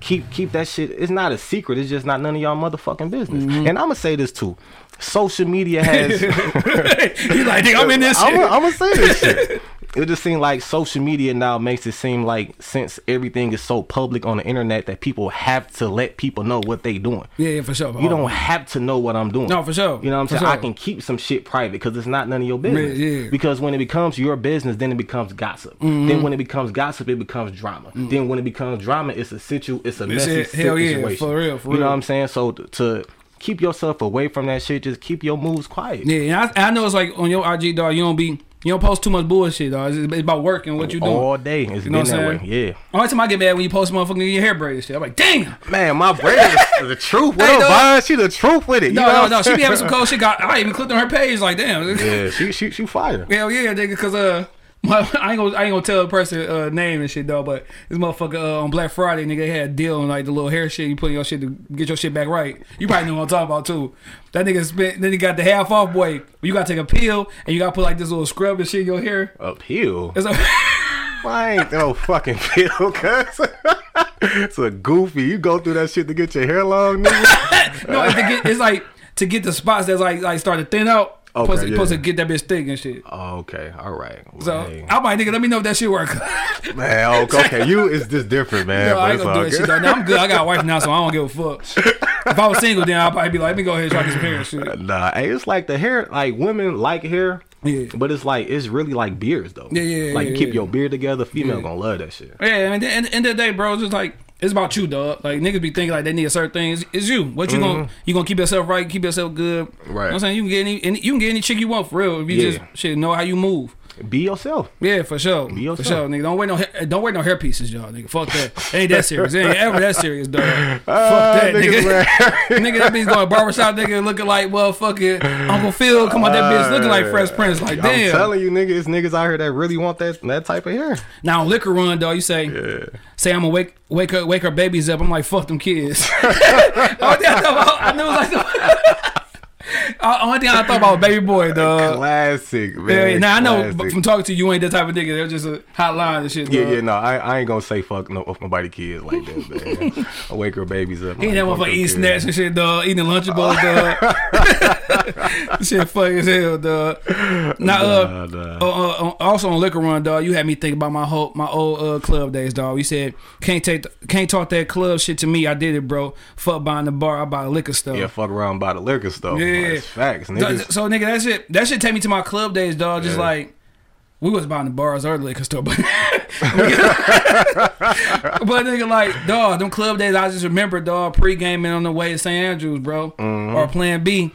Keep keep that shit. It's not a secret. It's just not none of y'all motherfucking business. Mm-hmm. And I'm gonna say this too. Social media has. you like, I'm in this shit. I'm gonna say this shit. It just seems like social media now makes it seem like since everything is so public on the internet that people have to let people know what they doing. yeah, yeah, for sure. You don't have to know what I'm doing. No, for sure. You know what I'm For saying? I can keep some shit private because it's not none of your business. yeah. Because when it becomes your business, then it becomes gossip. Mm-hmm. Then when it becomes gossip, it becomes drama. Then when it becomes drama, it's a situ, it's a messy it. Hell yeah, for real, for real. you know what I'm saying? So to keep yourself away from that shit, just keep your moves quiet. Yeah, and I, I know it's like on your IG, dog. You don't be, you don't post too much bullshit, dog. It's, it's about work and what you do All day, it's You know been what I'm that way. saying? Yeah, Only time I get mad when you post motherfucking your hair braided shit. I'm like, damn. man, my braid is the truth. What Hey, up. Vine? She the truth with it. You No, know no, no. She be having some cold shit. Got, I even clicked on her page. Like, damn. Yeah, she she she fire. Hell yeah, nigga. Cause uh, my, I ain't gonna I ain't gonna tell the person uh, name and shit though. But this motherfucker uh, on Black Friday, nigga, they had a deal on like the little hair shit. You put in your shit to get your shit back right. You probably know what I'm talking about too. That nigga spent. Then he got the half off boy. You gotta take a peel and you gotta put like this little scrub and shit in your hair. Uphill. It's like, I ain't no fucking pill, cuz. it's a goofy. You go through that shit to get your hair long, nigga. no, it's, to get, it's like to get the spots that's like like start to thin out. Okay, supposed, to, yeah. supposed to get that bitch thick and shit. Oh, okay, all right. Well, So hey. I'm like, nigga, let me know if that shit work. man, oh, okay, okay, you is just different, man. No, I ain't gonna do that shit though. Now, I'm good. I got a wife now, so I don't give a fuck. If I was single, then I'd probably be like, let me go ahead and try this hair shit. Nah, hey, it's like the hair. Like women like hair. Yeah. But it's like it's really like beards though. Yeah, yeah, Like yeah, you keep yeah. your beard together. Female gonna love that shit. Yeah, and at the end of the day, bro, it's just like it's about you, dog. Like niggas be thinking like they need a certain thing. It's, it's you. What you gonna you gonna keep yourself right, keep yourself good. Right. You know Mm-hmm. What I'm saying? You can get any, any you can get any chick you want for real if you Yeah. just shit know how you move. Be yourself. Yeah, for sure. For yourself. sure, nigga. Don't wear no hair, don't wear no hair pieces, y'all, nigga. Fuck that. It ain't that serious. It ain't ever that serious, dog. Fuck ah, that, nigga. nigga, that bitch going barbershop, nigga, looking like motherfucking Uncle Phil. Come on, that bitch looking like Fresh ah, Prince. Like, I'm damn. telling you, nigga, it's niggas out here that really want that that type of hair. Now on liquor run, dog, you say, say I'm gonna wake wake her wake her babies up. I'm like, fuck them kids. oh, yeah, I, know, I knew it was like, Uh, only thing I thought about was baby boy, dog. Classic, man. Yeah, yeah. Now I know but from talking to you, you ain't that type of nigga. They're just a hotline and shit. Yeah, dog. yeah, no, I, I ain't gonna say fuck no of nobody kids like that, man. I wake her babies up. He ain't that like, fuck your eating snacks and shit, dog. Eating Lunchables, dog. shit funny as hell, dog. Now, uh, Nah, nah. uh, uh, uh, also on liquor run, dog. You had me think about my whole my old uh, club days, dog. You said can't take the, can't talk that club shit to me. I did it, bro. Fuck buying the bar. I buy liquor stuff. Yeah, fuck around by the liquor stuff. Yeah. That's facts, So, niggas. so, nigga, that shit that shit take me to my club days, dog. Just Yeah. like we was buying the bars or because but but nigga, like dog, them club days. I just remember dog pre gaming on the way to St. Andrews, bro, Mm-hmm. or Plan B,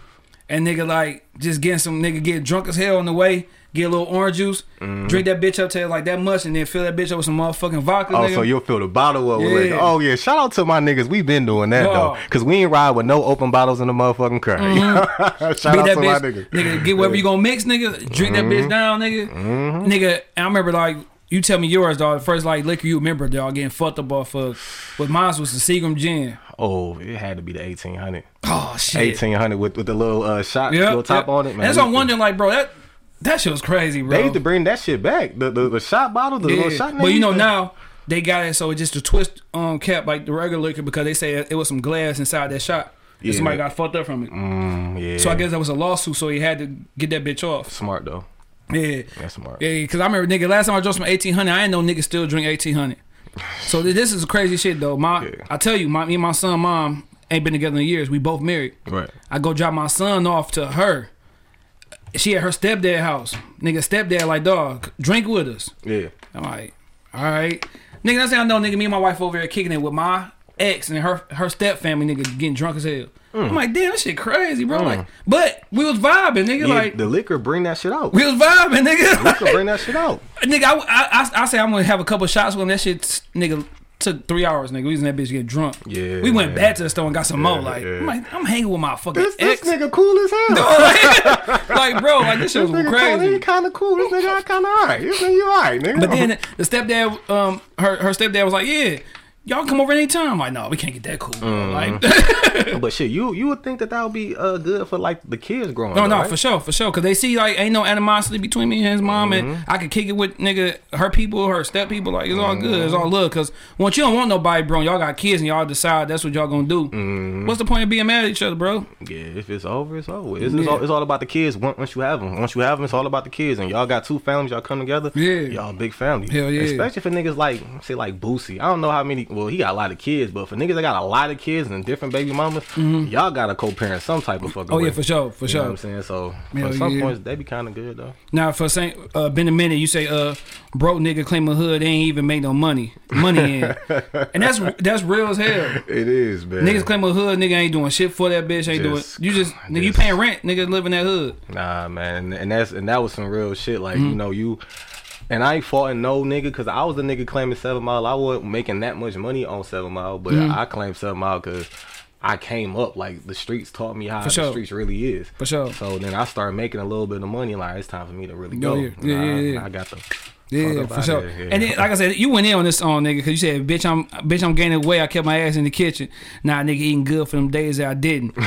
and nigga like just getting some nigga get drunk as hell on the way. Get a little orange juice, drink that bitch up till like that much, and then fill that bitch up with some motherfucking vodka. Mm-hmm. Oh, nigga. so you'll fill the bottle up with Yeah. liquor. Oh yeah, shout out to my niggas. We been doing that Dog. though, cause we ain't ride with no open bottles in the motherfucking car. shout Beat out Mm-hmm. to my niggas. nigga. Get whatever you gonna mix, nigga. Drink that bitch down, nigga. Nigga, and I remember like you tell me yours, dog. The first like liquor you remember, dog, getting fucked up off of. What mine was the Seagram gin. Oh, it had to be the eighteen hundred. Oh shit. Eighteen hundred with with the little uh, shot, Yeah. little top yeah. on it. Man, That's what I'm wondering, like, bro, that that shit was crazy, bro. They used to bring that shit back. The the, the shot bottle, the little yeah. shot. But you know now they got it so it just a twist um cap like the regular liquor because they say it was some glass inside that shot. Yeah. somebody got fucked up from it. Mm, yeah. So I guess that was a lawsuit, so he had to get that bitch off. smart though. Yeah. That's smart. Yeah, because I remember nigga last time I drove some eighteen hundred, I ain't know niggas still drink eighteen hundred. So this is crazy shit though. My Yeah. I tell you, my me and my son mom ain't been together in years. We both married. Right. I go drop my son off to her. She at her stepdad house. Nigga stepdad like dog, drink with us. Yeah. I'm like, all right. Nigga, that's how I know nigga, me and my wife over here kicking it with my ex and her her step family nigga getting drunk as hell. Mm. I'm like, damn, that shit crazy, bro. Like, mm. but we was vibing, nigga. Yeah, like, the liquor bring that shit out. we was vibing, nigga. liquor bring that shit out. Nigga, I, I, I, I say I'm gonna have a couple shots when that shit, nigga, took three hours, nigga. We was in that bitch get drunk. Yeah, We went yeah. back to the store and got some more. Like, yeah. I'm like, I'm hanging with my fucking This, this ex. nigga cool as hell. like, bro, like this shit was nigga kinda, he crazy. kind of cool. This nigga kind of alright. This nigga you alright, nigga. But then the stepdad, um, her her stepdad was like, yeah. Y'all come over anytime. I'm like, no, we can't get that cool. Mm-hmm. Like, But shit, you you would think that that would be uh good for like the kids growing no, up. no, right? for sure, for sure. Cause they see like ain't no animosity between me and his mom, Mm-hmm. and I can kick it with nigga her people, her step people. Like it's all good, it's Mm-hmm. all love. Cause once you don't want nobody, bro, y'all got kids and y'all decide that's what y'all gonna do. Mm-hmm. What's the point of being mad at each other, bro? Yeah, if it's over, it's over. It's, it's, all, it's all about the kids. Once once you have them, once you have them, it's all about the kids. And y'all got two families, y'all come together. Yeah. y'all big family. Hell yeah. Especially for niggas like say like Boosie. I don't know how many. Well, he got a lot of kids, but for niggas that got a lot of kids and different baby mamas, y'all got to co-parent some type of fucking. Mm-hmm. Oh yeah, for sure, for You know sure. what I'm saying? So for some yeah. points, they be kind of good though. Now for Saint uh, been a minute, you say uh broke nigga claim a hood, they ain't even make no money, money in, and that's that's real as hell. It is, man. Niggas claim a hood, nigga ain't doing shit for that bitch. Ain't Just- doing you just nigga you paying rent, nigga live in that hood. Nah, man, and that's and that was some real shit. Like Mm-hmm. you know you. And I ain't faulting no nigga because I was a nigga claiming Seven Mile. I wasn't making that much money on Seven Mile, but Mm-hmm. I claimed Seven Mile because I came up like the streets taught me how For the sure. streets really is. For sure. So then I started making a little bit of money. Like it's time for me to really go. yeah. Yeah, yeah, yeah. I got the Yeah, for sure. And then, like I said, you went in on this song, nigga, because you said, "Bitch, I'm, bitch, I'm gaining weight. I kept my ass in the kitchen. Nah, nigga, eating good for them days that I didn't. You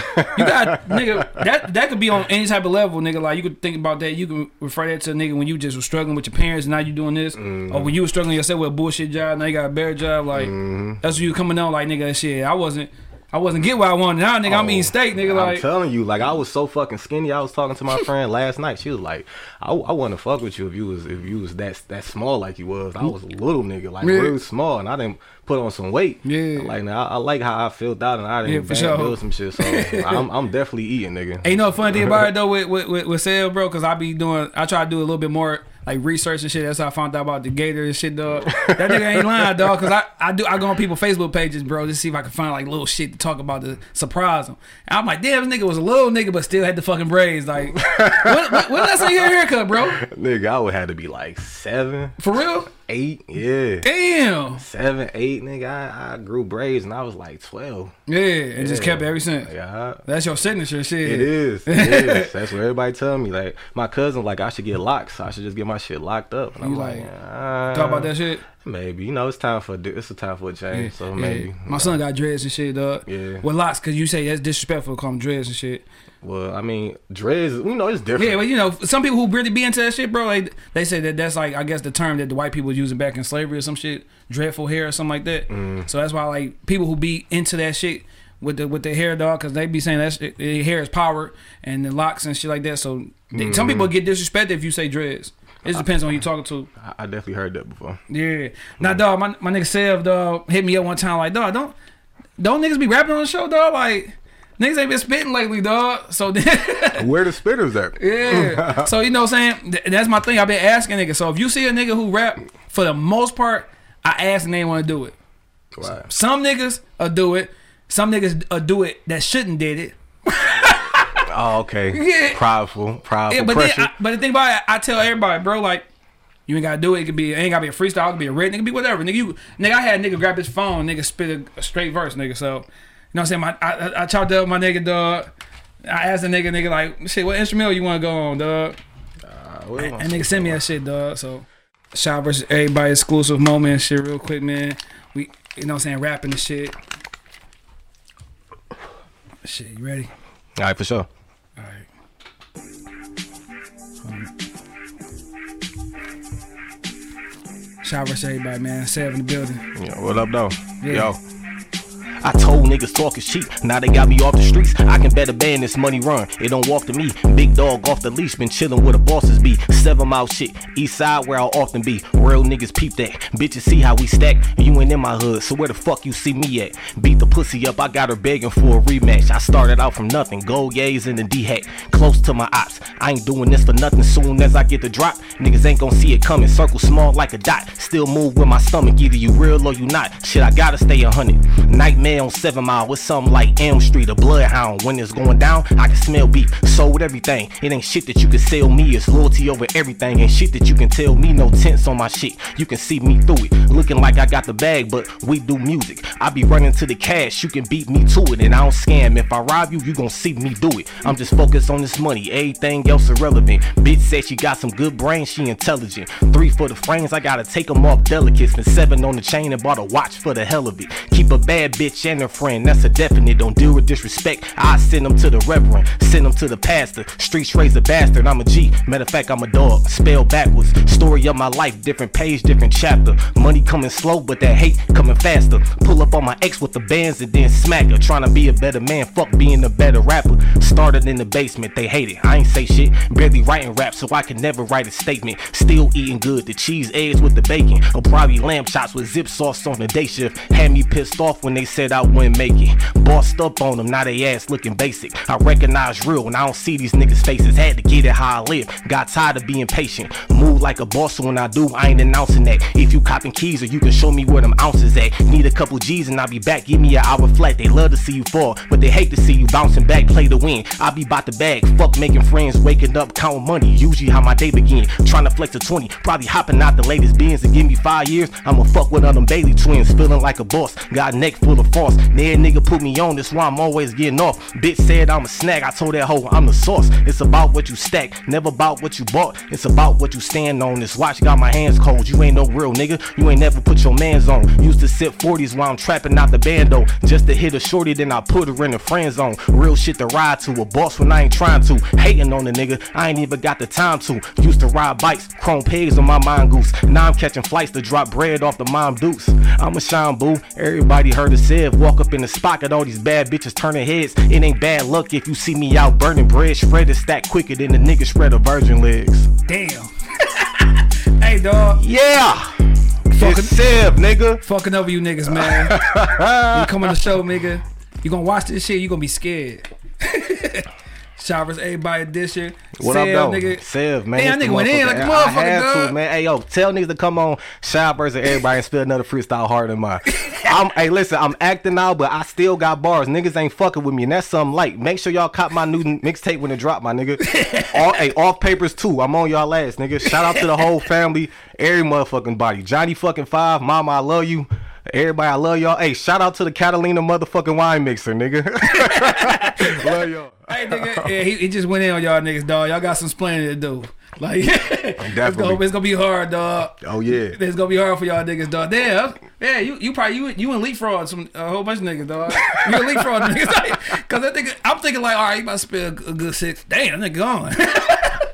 got, nigga, that that could be on any type of level, nigga. Like you could think about that. You can refer that to a nigga when you just was struggling with your parents, and now you doing this, Mm-hmm. or when you was struggling yourself with a bullshit job, now you got a better job. Like Mm-hmm. that's what you coming on, like nigga, shit. I wasn't, I wasn't get what I wanted. Now, nigga, I'm Oh, eating steak, nigga. Like I'm telling you, like I was so fucking skinny. I was talking to my friend last night. She was like, "I, I want to fuck with you if you was if you was that that small like you was. I was a little nigga, like Yeah. real small, and I didn't put on some weight. Yeah. like now I, I like how I felt out, and I didn't Yeah, for sure. build some shit. So I'm I'm definitely eating, nigga. Ain't no funny thing about it though with with with, with sale, bro. Cause I be doing, I try to do a little bit more like research and shit. That's how I found out about the Gator and shit, dog. That nigga ain't lying, dog. Cause I I do I go on people's Facebook pages, bro, to see if I can find like little shit to talk about to surprise them. And I'm like, damn, this nigga was a little nigga, but still had the fucking braids. Like, what, what, when say your haircut, bro? nigga, I would have to be like seven, For real? Eight, yeah. Damn. Seven, eight, nigga. I, I grew braids and I was like twelve. Yeah, and just kept it ever since. Yeah, That's your signature shit. It is. It is. That's what everybody tell me. Like my cousin, like I should get locks. I should just get my shit locked up. And I'm like, like, ah. Talk about that shit. Maybe you know it's time for it's a time for a change. So Yeah. maybe My son got dreads and shit, dog. Yeah. With locks, cause you say that's disrespectful to call them dreads and shit. Well, I mean, dreads. You know, it's different. Yeah, but you know, some people who really be into that shit, bro, like they say that that's like I guess the term that the white people was using back in slavery or some shit, dreadful hair or something like that. Mm. So that's why like people who be into that shit with the with their hair, dog, because they be saying that shit, their hair is power and the locks and shit like that. So they, some Mm. people get disrespected if you say dreads. It just depends on who you talking to. I, I definitely heard that before. Yeah. Now, dog, my, my nigga Sev, dog, hit me up one time like, dog, don't don't niggas be rapping on the show, dog? Like, niggas ain't been spitting lately, dog. So then, Where the spitters at? yeah. so you know what I'm saying? That's my thing. I've been asking niggas. So if you see a nigga who rap, for the most part, I ask and they want to do it. Why? Some niggas will do it. Some niggas will do it that shouldn't did it. Oh, okay. Yeah. Prideful, prideful Yeah, but then. I, but the thing about it, I tell everybody, bro, like you ain't gotta do it. It could be, it ain't gotta be a freestyle. It could be a rap. It could be whatever. Nigga, you, nigga, I had a nigga grab his phone, nigga spit a, a straight verse, nigga. So, know what I'm saying? My, I, I, chopped up my nigga, dog. I asked the nigga, nigga, like, shit, what instrumental you want to go on, dog? Uh, And nigga sent me that shit, dog. So, Shad versus everybody exclusive moment and shit, real quick, man. We, you know what I'm saying, rapping the shit. Shit, you ready? All right, for sure. All right. Shout out to everybody, man. Seven in the building. Yeah, what up, though? Yeah. Yo. I told niggas talk is cheap. Now they got me off the streets. I can bet a band this money run. It don't walk to me. Big dog off the leash, been chillin' where the bosses be. Seven mile shit. East side where I'll often be. Real niggas peep that. Bitches see how we stack. You ain't in my hood, so where the fuck you see me at? Beat the pussy up, I got her begging for a rematch. I started out from nothing. Gold yays in the D hat. Close to my ops. I ain't doing this for nothing. Soon as I get the drop, niggas ain't gon' see it coming. Circle small like a dot. Still move with my stomach. Either you real or you not. Shit, I gotta stay a hundred. Nightmare on seven mile with something like Elm Street, a bloodhound. When it's going down, I can smell beef. Sold everything. It ain't shit that you can sell me. It's loyalty over everything. Ain't shit that you can tell me. No tense on my shit. You can see me through it. Looking like I got the bag, but we do music. I be running to the cash. You can beat me to it, and I don't scam. If I rob you, you gon' see me do it. I'm just focused on this money. Everything else irrelevant. Bitch said she got some good brains. She intelligent. Three for the frames. I gotta take them off delicate. Spent seven on the chain and bought a watch for the hell of it. Keep a bad bitch and her friend. That's a definite. Don't deal with disrespect. I send them to the reverend. Send them to the pastor. Streets raise a bastard. I'm a G. Matter of fact, I'm a dog. Spell backwards. Story of my life. Different page, different chapter. Money coming slow, but that hate coming faster. Pull up on my ex with the bands and then smack her. Trying to be a better man. Fuck being a better rapper. Started in the basement. They hate it. I ain't say shit. Barely writing rap, so I can never write a statement. Still eating good. The cheese eggs with the bacon. Or probably lamb chops with zip sauce on the day shift. Had me pissed off when they said I wouldn't make it. Bossed up on them, now they ass looking basic. I recognize real when I don't see these niggas' faces. Had to get it how I live. Got tired of being patient. Move like a boss, so when I do, I ain't announcing that. If you copping keys or you can show me where them ounces at. Need a couple G's and I'll be back. Give me an hour flat. They love to see you fall, but they hate to see you bouncing back, play to win. I be bout the bag. Fuck making friends, waking up, counting money. Usually how my day begin. Trying to flex a 20, probably hopping out the latest beans and give me five years. I'ma fuck with of them Bailey twins, feeling like a boss. Got neck full of That nigga put me on, that's why I'm always getting off. Bitch said I'm a snack, I told that hoe I'm the sauce. It's about what you stack, never about what you bought. It's about what you stand on. This watch got my hands cold. You ain't no real nigga, you ain't never put your mans on. Used to sip 40s while I'm trapping out the bando. Just to hit a shorty, then I put her in the friend zone. Real shit to ride to, a boss when I ain't trying to. Hating on the nigga, I ain't even got the time to. Used to ride bikes, chrome pegs on my mind mongoose. Now I'm catching flights to drop bread off the mom dukes. I'm a shine boo, everybody heard of Walk up in the spot, got all these bad bitches turning heads. It ain't bad luck if you see me out burning bread. Shredded stack quicker than the nigga shred of virgin legs. Damn. hey, dog. Yeah! Fucking- Sev, nigga. Fucking over you niggas, man. you come on the show, nigga. You gonna watch this shit, you gonna be scared. Showers, everybody this year. What Sev, up, though? nigga. Sev, man. Damn, nigga went in like a I motherfucker, had dog. to, man. Hey, yo, tell niggas to come on Shy versus everybody and spill another freestyle harder than mine. I'm, hey, listen, I'm acting now, but I still got bars. Niggas ain't fucking with me, and that's something like. Make sure y'all cop my new mixtape when it drop, my nigga. All, hey, off papers too. I'm on y'all ass, nigga. Shout out to the whole family, every motherfucking body. Johnny fucking five, mama, I love you. Everybody, I love y'all. Hey, shout out to the Catalina motherfucking wine mixer, nigga. love y'all. Hey nigga, yeah, he, he just went in on y'all niggas, dog. Y'all got some splaining to do. Like, it's gonna, it's gonna be hard, dog. Oh yeah. It's gonna be hard for y'all niggas, dog. Damn, yeah, you you probably you you and leapfrog some a whole bunch of niggas, dog. You and leapfrog niggas, cause I think I'm thinking like, all right, you about to spend a, a good six. Damn, that nigga gone.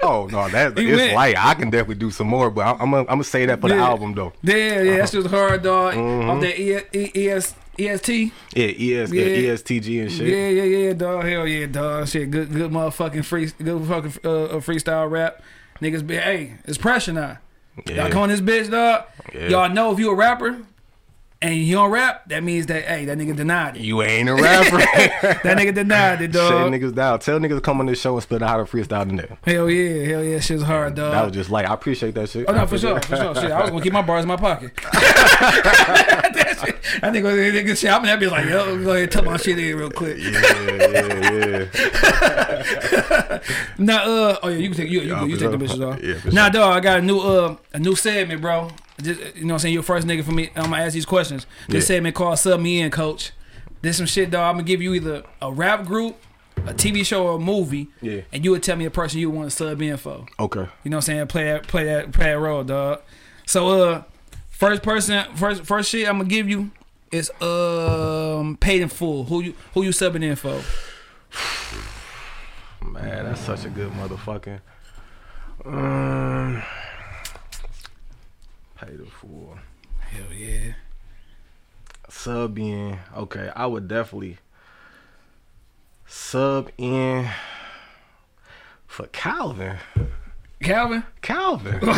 Oh no, that it's went. light. I can definitely do some more, but I'm I'm gonna, I'm gonna say that for the album though. yeah, yeah, that shit was hard, dog. Mm-hmm. Off that e, e, ES, EST. Yeah, ES, Yeah. yeah. ESTG and shit. Yeah, yeah, yeah, dog. Hell yeah, dog. Shit, good, good motherfucking free, good fucking uh, uh, freestyle rap. Niggas be, hey, it's pressure now. Yeah. Y'all come on this bitch, dog. Yeah. Y'all know if you a rapper and you don't rap, that means that hey, that nigga denied it. You ain't a rapper. That nigga denied it, Shut dog. niggas down. Tell niggas to come on this show and spit out how to freestyle in there. Hell yeah, hell yeah, shit's hard, dog. That was just like I appreciate that shit. Oh no, for sure, for sure. Shit, I was gonna keep my bars in my pocket. that shit, I think nigga shit. I'm gonna be like, yo, go ahead and tuck my shit in real quick. Yeah, yeah, yeah. Now, uh, oh yeah, you can take you, you, you for take the bitches off. Yeah, for now, dog, I got a new uh a new segment, bro. Just, you know, what I'm saying you're the first nigga for me. I'm gonna ask these questions. This Yeah. segment called "Sub Me In, Coach." This some shit, dog. I'm gonna give you either a rap group, a TV show, or a movie, Yeah. and you would tell me a person you want to sub in for. Okay. You know what I'm saying? Play that, play that, play that role, dog. So, uh, first person, first first shit I'm gonna give you is um paid in full. Who you who you subbing in for? Man, that's such a good motherfucking. Um, pay the fool. Hell yeah. Sub in. Okay, I would definitely sub in for Calvin. Calvin? Calvin.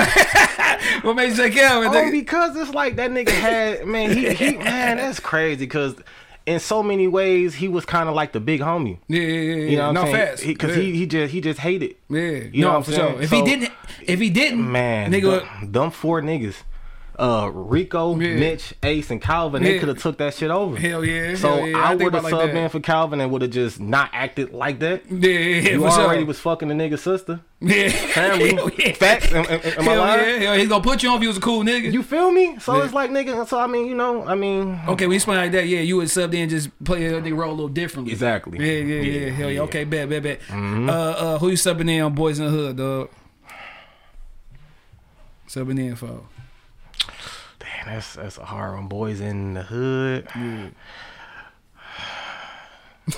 What made you say Calvin? Oh, because it's like that nigga had man. He, he man, that's crazy. Because in so many ways, he was kind of like the big homie. Yeah, yeah, yeah. You know what no I'm saying? facts. Because yeah. he, he just he just hated. yeah. you know what for I'm sure. saying? If So- he didn't, if he didn't, Man, nigga, them four niggas, uh, Rico, Yeah. Mitch, Ace, and Calvin, Yeah. they could have took that shit over. hell yeah. So hell yeah. I think would have subbed like in for Calvin and would have just not acted like that. Yeah, yeah, yeah, You already sure. was fucking the nigga's sister. yeah. Family. Yeah. Facts. Am, am, am I lying? yeah, he's gonna put you on if he was a cool nigga. You feel me? So it's like nigga. So I mean, you know, I mean, okay, when you explain like that, yeah, you would sub in just play that nigga role a little differently. exactly. Yeah, yeah, yeah, Yeah, hell yeah. yeah. Okay, bet, bet, bet. Mhm. Uh, uh, who you subbing in on Boys in the Hood, dog? Subbing in for. That's that's a hard one. Boys in the hood.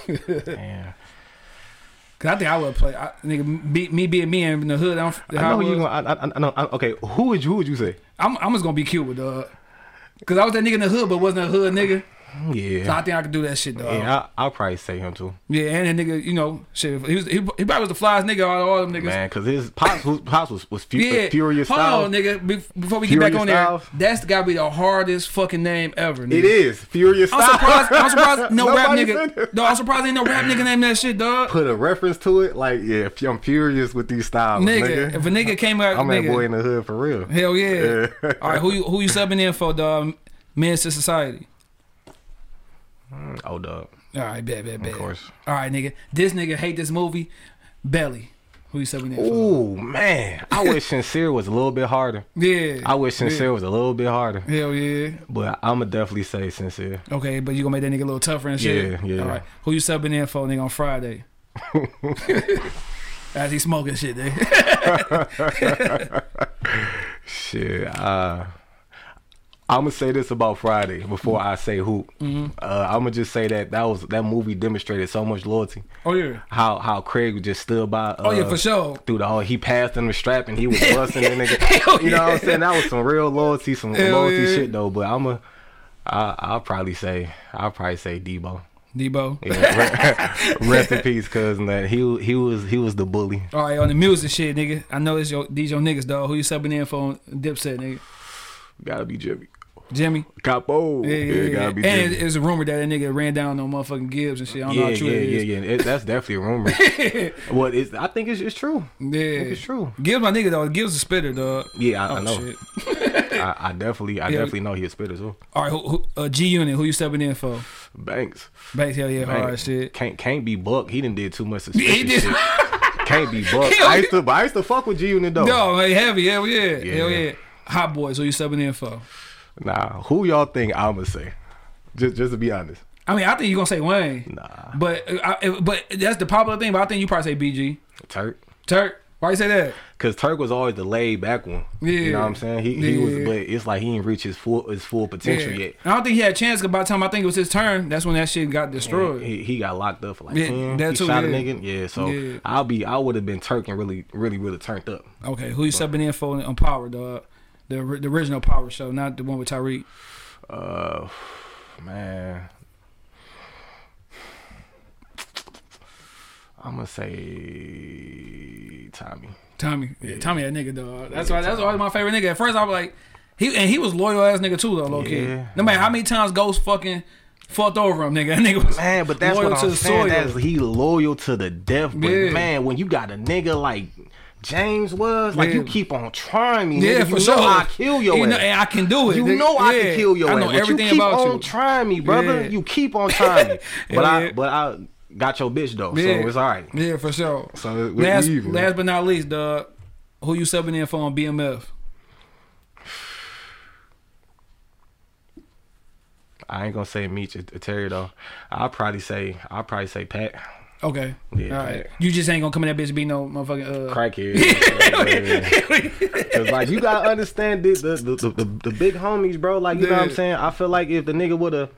Damn. Cause I think I would play. I, nigga, be, me being me in the hood. I'm, I know you. Gonna, I, I, I know. I, okay, who would you? Who would you say? I'm, I'm just gonna be cute with dog. Cause I was that nigga in the hood, but wasn't a hood nigga. So I think I could do that shit, though. Yeah, Yeah, I, I'll probably say him too. Yeah, and that nigga, you know, shit. He was he, he probably was the flyest nigga out of all them niggas. Man, because his pops, was, pops was, was fu- Yeah, furious hold style. on, nigga. Before we get back on there, Styles? that's gotta be the hardest fucking name ever. Nigga. It is furious I'm style. surprised. I'm surprised. No rap nigga. No, I'm surprised ain't no rap nigga named that shit, dog. Put a reference to it, like yeah, I'm furious with these styles, Nigga, nigga. if a nigga came out, I'm nigga, that boy in the hood for real. hell yeah. Yeah. All right, who you who you subbing in for, dog? Menace II Society. Oh, dog, All right, bet, bet, bet. of course. All right, nigga. This nigga hate this movie. Belly. Who you subbing in for? Oh man, I wish sincere was a little bit harder. Yeah. I wish sincere was a little bit harder, Hell yeah. but I'ma definitely say sincere. Okay, but you gonna make that nigga a little tougher and shit. Yeah, yeah. All right. Who you subbing in for, nigga, on Friday? As he smoking shit, nigga. Shit, uh, I'm gonna say this about Friday before I say who. Mm-hmm. Uh, I'm gonna just say that that was that movie demonstrated so much loyalty. oh yeah. How how Craig just stood by. Uh, Oh yeah, for sure. Through the whole, he passed him the strap and he was busting the nigga. Hell You know what I'm saying? That was some real loyalty, some Hell loyalty yeah. shit though. But I'm a, I, I'll probably say, I'll probably say Debo. Debo. Yeah, re- rest in peace, cousin. That he he was he was the bully. All right, on the music shit, nigga. I know it's your these your niggas, dog. Who you subbing in for Dipset, nigga? Gotta be Jimmy. Jimmy. Capo. Yeah, yeah, yeah. gotta be and Jimmy. it's a rumor that that nigga ran down on motherfucking Gibbs and shit. I don't know yeah, how true yeah, it yeah, is. yeah. That's definitely a rumor. well, it's, I think it's, it's true. Yeah. It's true. Gibbs my nigga though. Gibbs a spitter, dog. Yeah, I, Oh I know. shit. I, I definitely, I Yeah. definitely know he a spitter too. All right, who, who, uh, G Unit. Who you stepping in for? Banks. Banks, hell yeah, hard Banks. shit. Can't can't be Buck. He done did too much Yeah, suspicious he did. shit. Can't be Buck. I used to, I used to fuck with G Unit though. No, hey, heavy, hell yeah, Yeah. hell yeah. Hot boys. Who you stepping in for? Nah, who y'all think I'ma say? Just just to be honest. I mean, I think you're gonna say Wayne. Nah. But uh, I, but that's the popular thing. But I think you probably say BG. Turk. Turk. Why you say that? Cause Turk was always the laid back one. Yeah. You know what I'm saying? He he was but it's like he didn't reach his full his full potential Yeah. yet. I don't think he had a chance. Cause by the time I think it was his turn, that's when that shit got destroyed. He, he got locked up for like Yeah, 10. that he too, shot a nigga. Yeah, so Yeah. I'll be I would have been Turk and really, really, really turned up. Okay, who you subbing in for on Power, dog? The, the original Power show, not the one with Tariq. Uh man. I'm gonna say Tommy. Tommy, yeah, Tommy, that nigga, dog. That's why. That's always my favorite nigga. At first, I was like, he and he was loyal ass nigga too, though, low key. Yeah. No matter how many times Ghost fucking fucked over him, nigga. That nigga was Man, but that's loyal what I'm the saying. soil. That's, he loyal to the death. But Yeah. man, when you got a nigga like James was, like Yeah. you keep on trying me. Yeah, nigga. for you sure. know I kill your you know, ass. and I can do it. You know I can kill your I ass. know but everything you keep about on you. trying me, brother. Yeah. You keep on trying me. but I but I got your bitch though, Yeah. so it's all right. Yeah, for sure. So last, last but not least, dog. Who you subbing in for on BMF? I ain't gonna say Meech or Terry though. I'll probably say I'll probably say Pat. Okay. Yeah, All right. You just ain't gonna come in that bitch and be no motherfucking uh Crackhead. Cause like you gotta understand the the, the, the, the big homies, bro. Like you know what I'm saying. I feel like if the nigga would have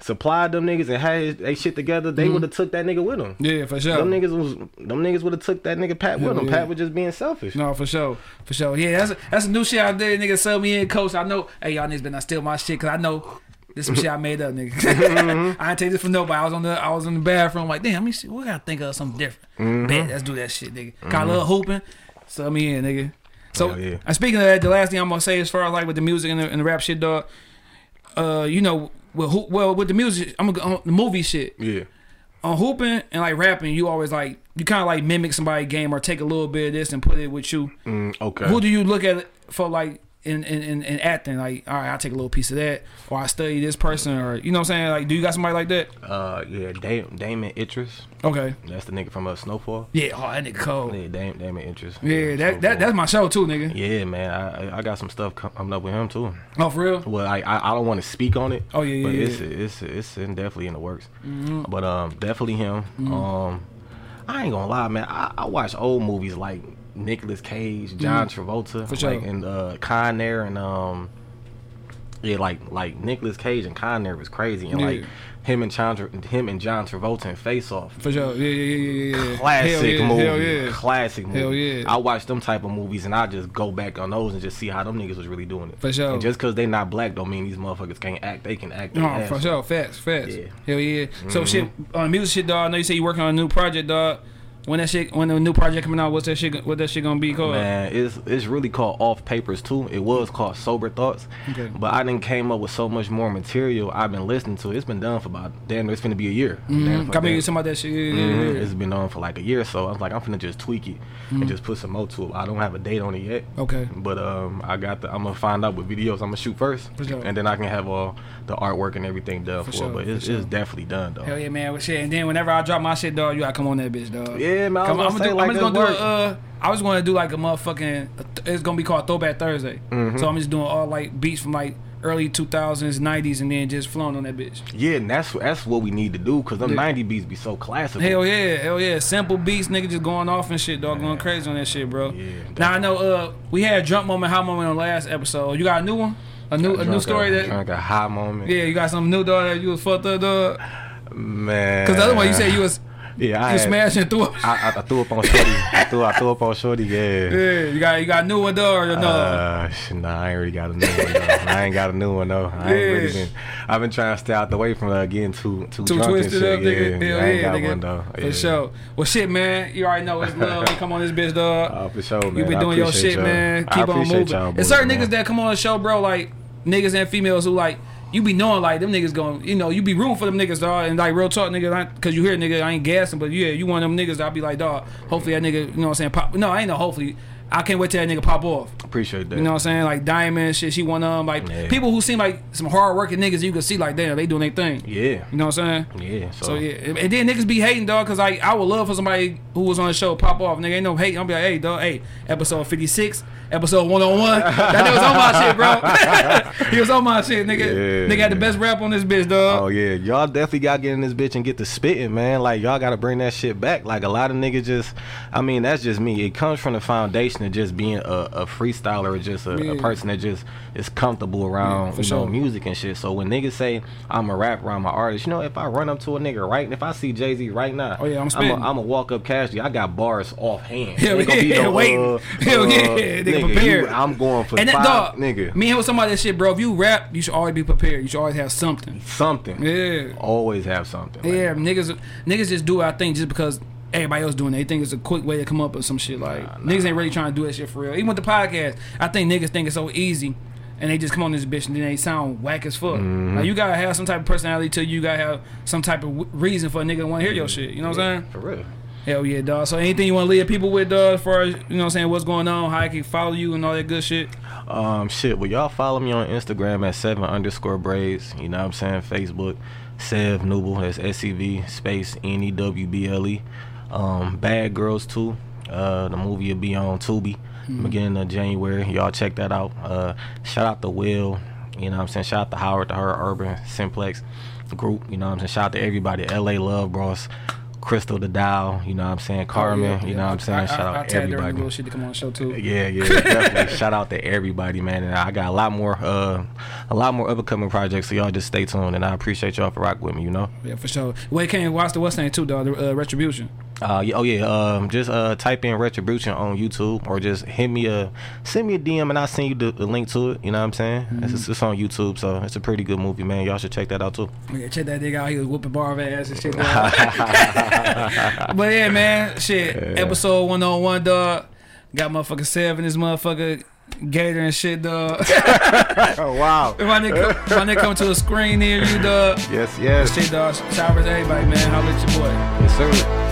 supplied them niggas and had his, they shit together, they would have took that nigga with them. Yeah, for sure. Them niggas was them niggas would have took that nigga Pat with them. yeah. Pat was just being selfish. No, for sure, for sure. Yeah, that's that's a new shit out there. Nigga, sell me in, coach. I know. Hey, y'all niggas been not steal my shit, cause I know this some shit I made up, nigga. Mm-hmm. I ain't take this from nobody. I was on the I was in the bathroom, like, damn, let me see. We gotta think of something different. Mm-hmm. Bet, let's do that shit, nigga. Got a little hooping. Sell me in, nigga. So, Hell yeah. uh, speaking of that, the last thing I'm gonna say, as far as like with the music and the, and the rap shit, dog. Uh, you know, well, who, well, with the music, I'm gonna go on the movie shit Yeah. on hooping and like rapping, you always like you kind of like mimic somebody's game or take a little bit of this and put it with you. Mm, okay. Who do you look at for like in, in in in acting? Like, all right, I'll take a little piece of that, or I study this person, or you know what I'm saying? Like, do you got somebody like that? uh yeah, Dam- Damson Idris. Okay, That's the nigga from uh, Snowfall. yeah, oh that nigga cold. Yeah, Dam- Damson Idris. Yeah, that, that that's my show too, nigga. Yeah, man, I I- got some stuff coming up with him too. Oh, for real? Well, I I, I don't want to speak on it. Oh, yeah, but yeah, it's yeah. it's it's in, definitely in the works. Mm-hmm. But um, definitely him. Um, I ain't gonna lie, man. I, I watch old movies like Nicolas Cage, John Travolta, Mm-hmm. For sure. like and uh, Con Air and um, yeah, like like Nicolas Cage and Con Air was crazy, and like him and John him and John Travolta in Face Off. For sure. Yeah, yeah, yeah, yeah, yeah. Classic hell yeah, movie, Hell yeah. classic movie. Hell yeah. I watch them type of movies and I just go back on those and just see how them niggas was really doing it. For sure. And just because they not black don't mean these motherfuckers can't act. They can act. No, ass for sure. Facts, facts. Yeah. Hell yeah. So shit on music shit, dog. I know you say you working on a new project, dog. When that shit, when the new project coming out, what's that shit? What that shit gonna be called? Man, it's it's really called Off Papers too. It was called Sober Thoughts, Okay. but I didn't came up with so much more material. I've been listening to. it. It's been done for about damn. It's gonna be a year. Mm-hmm. for- Got me damn- something about that shit. Yeah, Mhm. yeah. It's been on for like a year, so I was like, I'm finna just tweak it Mm. and just put some more to it. I don't have a date on it yet. Okay. But um, I got the. I'm gonna find out what videos I'm gonna shoot first, For sure. and then I can have all the artwork and everything done for, sure, it. But it's, for sure. it's definitely done though. Hell yeah, man. Well, shit. And then whenever I drop my shit, dog, you gotta come on that bitch, dog. Yeah, man, I was gonna, I'm say, do, like, I'm just gonna do a, uh, I was gonna do like a motherfucking. It's gonna be called Throwback Thursday. Mm-hmm. So I'm just doing all like beats from like early 2000s, 90s, and then just flowing on that bitch. Yeah, and that's that's what we need to do because them Yeah. 90 beats be so classic. Hell yeah, hell yeah. Simple beats, nigga just going off and shit, dog, going crazy on that shit, bro. Yeah, now I know uh we had drunk moment, hot moment on the last episode. You got a new one? A new a new story a, that drunk a high moment. Yeah, you got some new dog that you was fucked up dog. man. Cause the other one you said you was yeah, I you had- smashing through. I, I, I threw up on Shorty. I threw I threw up on Shorty. Yeah. Yeah, you got you got a new one dog or no? Uh, nah, I ain't really got a new one though. I ain't got a new one though. I ain't really Yeah. been. I've been trying to stay out the way from uh, getting too too, Too drunk and shit. up, nigga. Yeah, Hell I ain't yeah, got nigga. one though. For Yeah. sure. Well, shit, man. You already know it's love. You come on this bitch, dog. Uh, for sure, man. you been doing your shit, y'all. man. I Keep on moving. y'all There's certain boys, niggas that come on the show, bro, like niggas and females who like you be knowing like them niggas going, you know, you be rooting for them niggas, dog, and like real talk, nigga, cause you hear nigga, I ain't gassing, but yeah, you one of them niggas. I'll be like, dog. Hopefully that nigga, you know what I'm saying? Pop. No, I ain't no. Hopefully, I can't wait till that nigga pop off. appreciate that. You know what I'm saying? Like Diamond shit, she one of them. Like Yeah. people who seem like some hard working niggas, you can see like damn, they doing their thing. yeah, You know what I'm saying? yeah. So, So yeah, and then niggas be hating dog, cause like I would love for somebody who was on the show pop off. Nigga ain't no hate. I'm be like, hey dog, hey, episode 56, episode 101. that nigga was on my shit, bro. he was on my shit, nigga. Yeah, nigga had the best rap on this bitch, dog. Oh yeah, y'all definitely got to get in this bitch and get the spitting, man. Like y'all got to bring that shit back. Like a lot of niggas just, I mean, that's just me. It comes from the foundation of just being a, a freestyler or just a, Yeah. a person that just is comfortable around, Yeah, you know, music and shit. So when niggas say I'm a rapper, I'm an artist, you know, if I run up to a nigga right, and if I see Jay Z right now, Oh, yeah, I'm I'm spitting. a, I'm a walk up casually. I got bars offhand. Hell Ain't gonna be yeah, no, waiting. uh, Hell uh, yeah, nigga, nigga, prepared. you- I'm going for and that five, dog, nigga. me and with somebody that shit, bro. If you rap, you should always be prepared. You should always have something. Something. Yeah. Always have something. like Yeah, niggas, niggas just do our thing just because everybody else doing it. They think it's a quick way to come up with some shit. Like niggas ain't really trying to do that shit for real. Even with the podcast, I think niggas think it's so easy, and they just come on this bitch and then they sound whack as fuck. Mm-hmm. Like you gotta have some type of personality to you. You gotta have some type of w- reason for a nigga to want to hear your shit. You know what I'm saying? For real. Hell yeah, dog. So anything you want to leave people with, dog, as far as you know, what I'm saying what's going on, how I can follow you and all that good shit. Um, shit. Well, y'all follow me on Instagram at seven underscore braids. You know what I'm saying? Facebook, Sev Newble. That's S E V space N E W B L E. Um, Bad Girls 2. Uh, the movie will be on Tubi beginning of January. Y'all check that out. Uh, shout out to Will. You know what I'm saying? Shout out to Howard, to her Urban Simplex group. You know what I'm saying? Shout out to everybody. LA Love Bros. Crystal the Dow, you know what I'm saying? Carmen, Oh, yeah, you know what I'm saying? I, Shout I, out I tagged her in the everybody. little shit to come on the show too. Yeah, yeah, definitely. Shout out to everybody, man. And I got a lot more, uh, a lot more upcoming projects. So y'all just stay tuned, and I appreciate y'all for rocking with me. You know. Yeah, for sure. Wait, can you watch the West name too, dog? The uh, retribution. Uh, yeah, oh yeah. Um, just uh, type in retribution on YouTube, or just hit me a, send me a DM, and I'll send you the, the link to it. You know what I'm saying? It's, it's, it's on YouTube, so it's a pretty good movie, man. Y'all should check that out too. Yeah, check that nigga out. He was whooping bar of ass and shit. but yeah, man, shit. Episode 101, dog. Got motherfucker seven, this motherfucker Gator and shit, dog. Oh wow. if my nigga, if nigga come to a screen near you, dog. Yes, yes, Shit, dog. Showers, everybody, man. Holla at your boy. yes, sir.